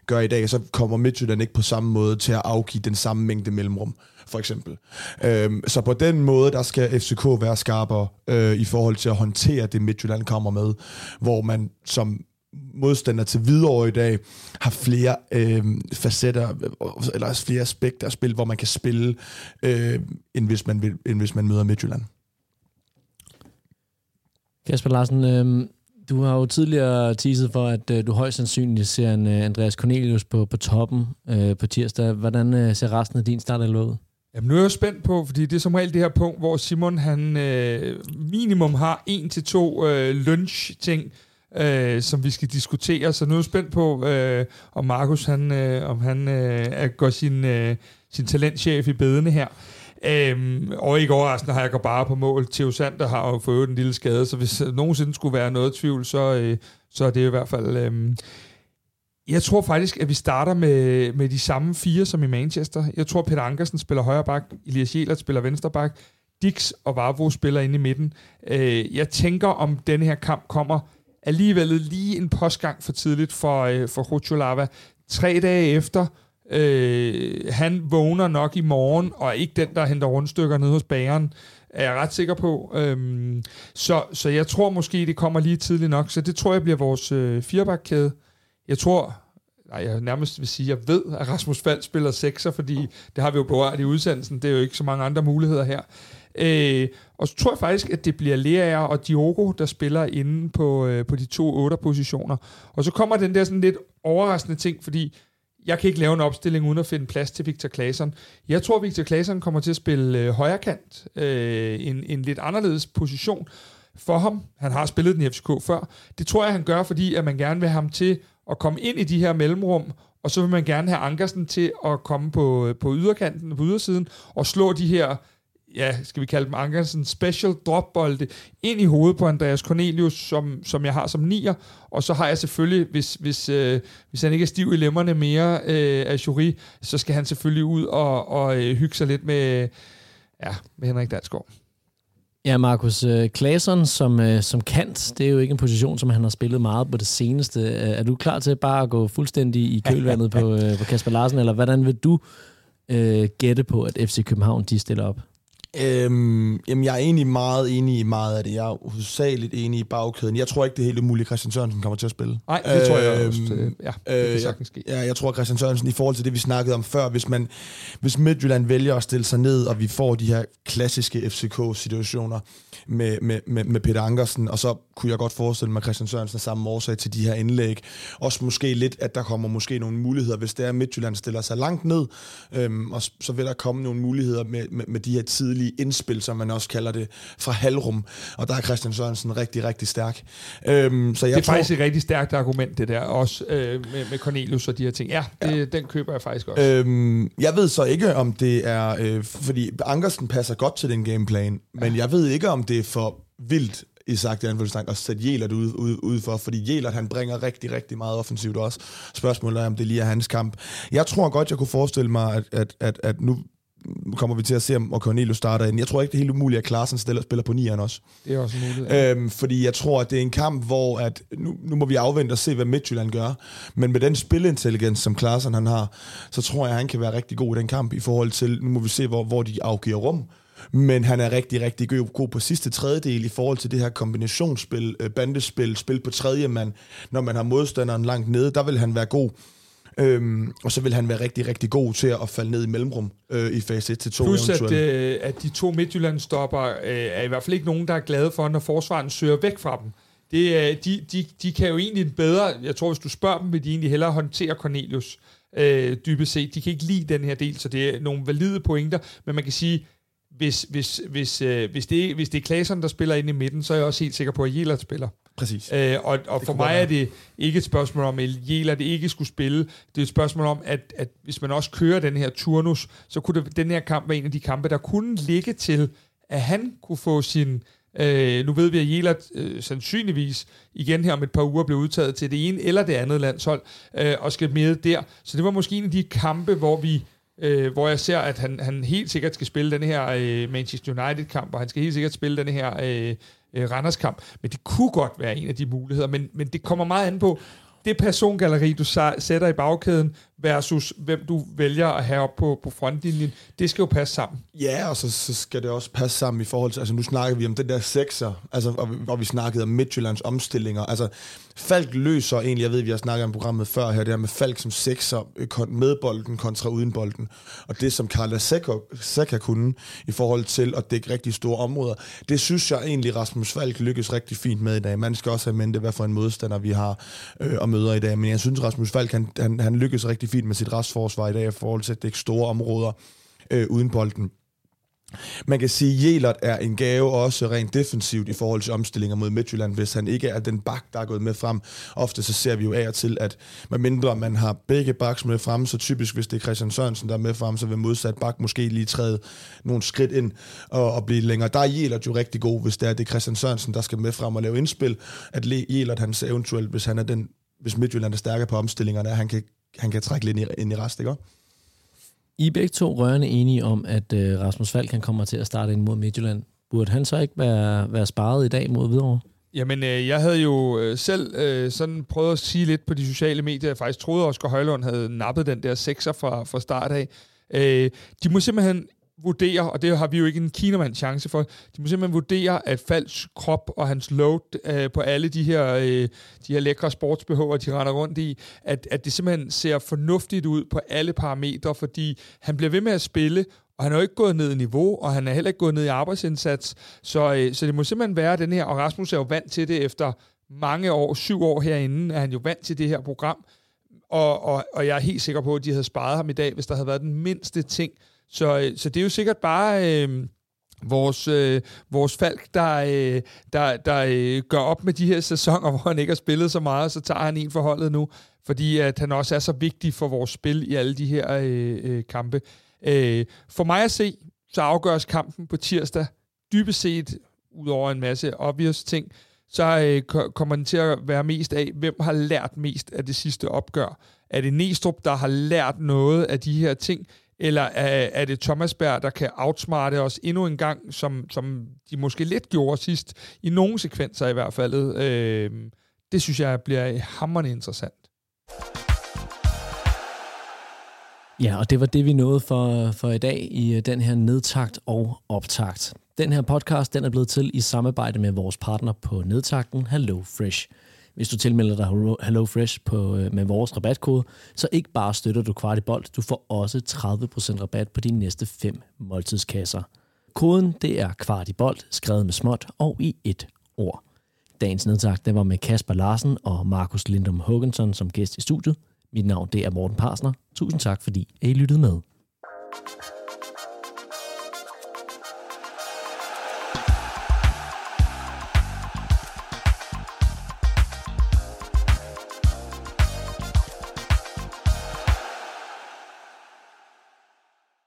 gør i dag, så kommer Midtjylland ikke på samme måde til at afgive den samme mængde mellemrum for eksempel. Øhm, så på den måde, der skal FCK være skarpere øh, i forhold til at håndtere det, Midtjylland kommer med, hvor man som modstander til Hvidovre i dag har flere øhm, øh, facetter, eller flere aspekter af spil, hvor man kan spille, øh, end, hvis man vil, end hvis man møder Midtjylland. Kasper Larsen, øh, du har jo tidligere teaset for, at øh, du højst sandsynligt ser en øh, Andreas Cornelius på, på toppen øh, på tirsdag. Hvordan øh, ser resten af din start ud? Jamen, nu er jeg jo spændt på, fordi det er som regel det her punkt, hvor Simon han øh, minimum har en til to øh, lunch-ting, øh, som vi skal diskutere. Så nu er jeg spændt på, øh, om Markus han, øh, om han øh, går sin, øh, sin talentchef i bedene her. Øhm, og ikke overraskende har jeg går bare på mål. Theo Sander har jo fået en lille skade, så hvis nogensinde skulle være noget tvivl, så, øh, så er det i hvert fald... Øh, jeg tror faktisk, at vi starter med, med de samme fire som i Manchester. Jeg tror, Peter Ankersen spiller højre bak, Elias Jelert spiller venstre bak, Dix og Vavro spiller inde i midten. Øh, jeg tænker, om den her kamp kommer alligevel lige en postgang for tidligt for, øh, for Rucholava. Tre dage efter, øh, han vågner nok i morgen, og ikke den, der henter rundstykker nede hos bageren, er jeg ret sikker på. Øhm, så, så jeg tror måske, det kommer lige tidligt nok. Så det tror jeg bliver vores øh, firebakkæde. Jeg tror, nej, jeg nærmest vil sige, jeg ved, at Rasmus Fald spiller sekser, fordi det har vi jo berørt i udsendelsen. Det er jo ikke så mange andre muligheder her. Øh, og så tror jeg faktisk, at det bliver Lea og Diogo, der spiller inde på, øh, på de to otte positioner. Og så kommer den der sådan lidt overraskende ting, fordi jeg kan ikke lave en opstilling uden at finde plads til Victor Claesson. Jeg tror, Victor Claesson kommer til at spille øh, højre kant, øh, en, en lidt anderledes position for ham. Han har spillet den i FCK før. Det tror jeg, han gør, fordi at man gerne vil have ham til at komme ind i de her mellemrum, og så vil man gerne have Ankersen til at komme på, på yderkanten, på ydersiden, og slå de her, ja, skal vi kalde dem Ankersen special dropbolde ind i hovedet på Andreas Cornelius, som, som jeg har som nier, og så har jeg selvfølgelig, hvis, hvis, øh, hvis han ikke er stiv i lemmerne mere øh, af jury, så skal han selvfølgelig ud og, og øh, hygge sig lidt med, ja, med Henrik Dansgaard. Ja, Markus øh, Claesson som, øh, som kant, det er jo ikke en position, som han har spillet meget på det seneste. Øh, er du klar til bare at gå fuldstændig i kølvandet på, på Kasper Larsen, eller hvordan vil du øh, gætte på, at FC København de stiller op? Øhm, jamen, jeg er egentlig meget enig i meget af det. Jeg er hovedsageligt enig i bagkæden. Jeg tror ikke, det er helt umuligt, Christian Sørensen kommer til at spille. Nej, det øhm, tror jeg også. Det, ja, det kan sagtens ske. Ja, jeg tror, Christian Sørensen, i forhold til det, vi snakkede om før, hvis, man, hvis Midtjylland vælger at stille sig ned, og vi får de her klassiske FCK-situationer med, med, med, med Peter Ankersen, og så kunne jeg godt forestille mig, Christian Sørensen er samme årsag til de her indlæg. Også måske lidt, at der kommer måske nogle muligheder, hvis det er, Midtjylland stiller sig langt ned, øhm, og så vil der komme nogle muligheder med, med, med de her tidlige indspil, som man også kalder det, fra halvrum. Og der er Christian Sørensen rigtig, rigtig stærk. Øhm, så jeg det er tror, faktisk et rigtig stærkt argument, det der, også øh, med, med Cornelius og de her ting. Ja, det, ja. den køber jeg faktisk også. Øhm, jeg ved så ikke, om det er, øh, fordi Ankersen passer godt til den gameplan, men ja. jeg ved ikke, om det er for vildt i sagt i anfølgelsestegn, at sætte Jelert ud, ud, ud for, fordi Jelert han bringer rigtig, rigtig meget offensivt også. Spørgsmålet er, om det lige er hans kamp. Jeg tror godt, jeg kunne forestille mig, at, at, at, at nu kommer vi til at se, om Cornelius starter ind. Jeg tror ikke, det er helt umuligt, at Klaassen stiller, spiller på nieren også. Det er også muligt. Ja. Øhm, fordi jeg tror, at det er en kamp, hvor at, nu, nu må vi afvente og se, hvad Midtjylland gør. Men med den spilintelligens, som Klaassen han har, så tror jeg, at han kan være rigtig god i den kamp i forhold til, nu må vi se, hvor, hvor de afgiver rum. Men han er rigtig, rigtig god på sidste tredjedel i forhold til det her kombinationsspil, øh, bandespil, spil på tredje mand. Når man har modstanderen langt nede, der vil han være god. Øhm, og så vil han være rigtig, rigtig god til at falde ned i mellemrum øh, i fase 1 til 2 Plus at, øh, at de to Midtjylland-stopper øh, er i hvert fald ikke nogen, der er glade for, når forsvaren søger væk fra dem. Det, øh, de, de, de kan jo egentlig bedre, jeg tror, hvis du spørger dem, vil de egentlig hellere håndtere Cornelius øh, dybest set. De kan ikke lide den her del, så det er nogle valide pointer, men man kan sige, hvis, hvis, hvis, øh, hvis, det, hvis det er Klaseren, der spiller ind i midten, så er jeg også helt sikker på, at Jelert spiller. Præcis. Øh, og og for mig er det ikke et spørgsmål om, at Jelert ikke skulle spille. Det er et spørgsmål om, at, at hvis man også kører den her turnus, så kunne det, den her kamp være en af de kampe, der kunne ligge til, at han kunne få sin Øh, nu ved vi, at Jelert øh, sandsynligvis igen her om et par uger blev udtaget til det ene eller det andet landshold, øh, og skal med der. Så det var måske en af de kampe, hvor vi øh, hvor jeg ser, at han, han helt sikkert skal spille den her øh, Manchester United-kamp, og han skal helt sikkert spille den her øh, øh, Randers-kamp. Men det kunne godt være en af de muligheder, men, men det kommer meget an på, det persongalleri, du sætter i bagkæden, versus hvem du vælger at have op på, på frontlinjen, det skal jo passe sammen. Ja, og så, så skal det også passe sammen i forhold til, altså nu snakker vi om den der sekser, altså, og, og vi snakkede om Midtjyllands omstillinger. Altså, Falk løser egentlig, jeg ved, vi har snakket om programmet før her, det her med Falk som sekser øh, med bolden kontra uden bolden. Og det, som Karla Sækker kunne i forhold til at dække rigtig store områder, det synes jeg egentlig, Rasmus Falk lykkes rigtig fint med i dag. Man skal også have mente, hvad for en modstander vi har øh, og møder i dag. Men jeg synes, Rasmus Falk, han, han, han lykkes rigtig fint med sit restforsvar i dag i forhold til at dække store områder øh, uden bolden. Man kan sige, at Jelert er en gave også rent defensivt i forhold til omstillinger mod Midtjylland, hvis han ikke er den bak, der er gået med frem. Ofte så ser vi jo af og til, at mindre man har begge baks med frem, så typisk hvis det er Christian Sørensen, der er med frem, så vil modsat bak måske lige træde nogle skridt ind og, og blive længere. Der er Jelert jo rigtig god, hvis det er det er Christian Sørensen, der skal med frem og lave indspil. At Jelert, han eventuelt, hvis han er den hvis Midtjylland er stærkere på omstillingerne, at han kan, han kan trække lidt ind i, rest, ikke? I er begge to rørende enige om, at uh, Rasmus Falk kan kommer til at starte ind mod Midtjylland. Burde han så ikke være, være sparet i dag mod Hvidovre? Jamen, øh, jeg havde jo øh, selv øh, sådan prøvet at sige lidt på de sociale medier. Jeg faktisk troede, at Oscar Højlund havde nappet den der sekser fra, fra start af. Øh, de må simpelthen vurdere, og det har vi jo ikke en kinamand chance for, de må simpelthen vurdere, at falsk krop og hans load øh, på alle de her, øh, de her lækre sportsbehøver, de render rundt i, at, at det simpelthen ser fornuftigt ud på alle parametre, fordi han bliver ved med at spille, og han er jo ikke gået ned i niveau, og han er heller ikke gået ned i arbejdsindsats, så, øh, så det må simpelthen være den her, og Rasmus er jo vant til det efter mange år, syv år herinde, er han jo vant til det her program, og, og, og jeg er helt sikker på, at de havde sparet ham i dag, hvis der havde været den mindste ting, så, øh, så det er jo sikkert bare... Øh, vores, øh, vores Falk, der, øh, der, der øh, gør op med de her sæsoner, [LAUGHS] hvor han ikke har spillet så meget, så tager han en forholdet nu, fordi at han også er så vigtig for vores spil i alle de her øh, øh, kampe. Øh, for mig at se, så afgøres kampen på tirsdag dybest set, ud over en masse obvious ting, så øh, kommer den til at være mest af, hvem har lært mest af det sidste opgør. Er det Næstrup, der har lært noget af de her ting, eller er, er det Thomas Berg, der kan outsmarte os endnu en gang, som, som de måske lidt gjorde sidst, i nogle sekvenser i hvert fald. Øh, det synes jeg bliver hammerende interessant. Ja, og det var det, vi nåede for, for i dag i øh, den her nedtakt og optakt. Den her podcast den er blevet til i samarbejde med vores partner på nedtakten, Hello Fresh. Hvis du tilmelder dig HelloFresh på, øh, med vores rabatkode, så ikke bare støtter du Kvartibolt, du får også 30% rabat på dine næste fem måltidskasser. Koden det er Kvartibolt, skrevet med småt og i et ord. Dagens nedtag det var med Kasper Larsen og Markus Lindum Hågensson som gæst i studiet. Mit navn det er Morten Parsner. Tusind tak, fordi I lyttede med.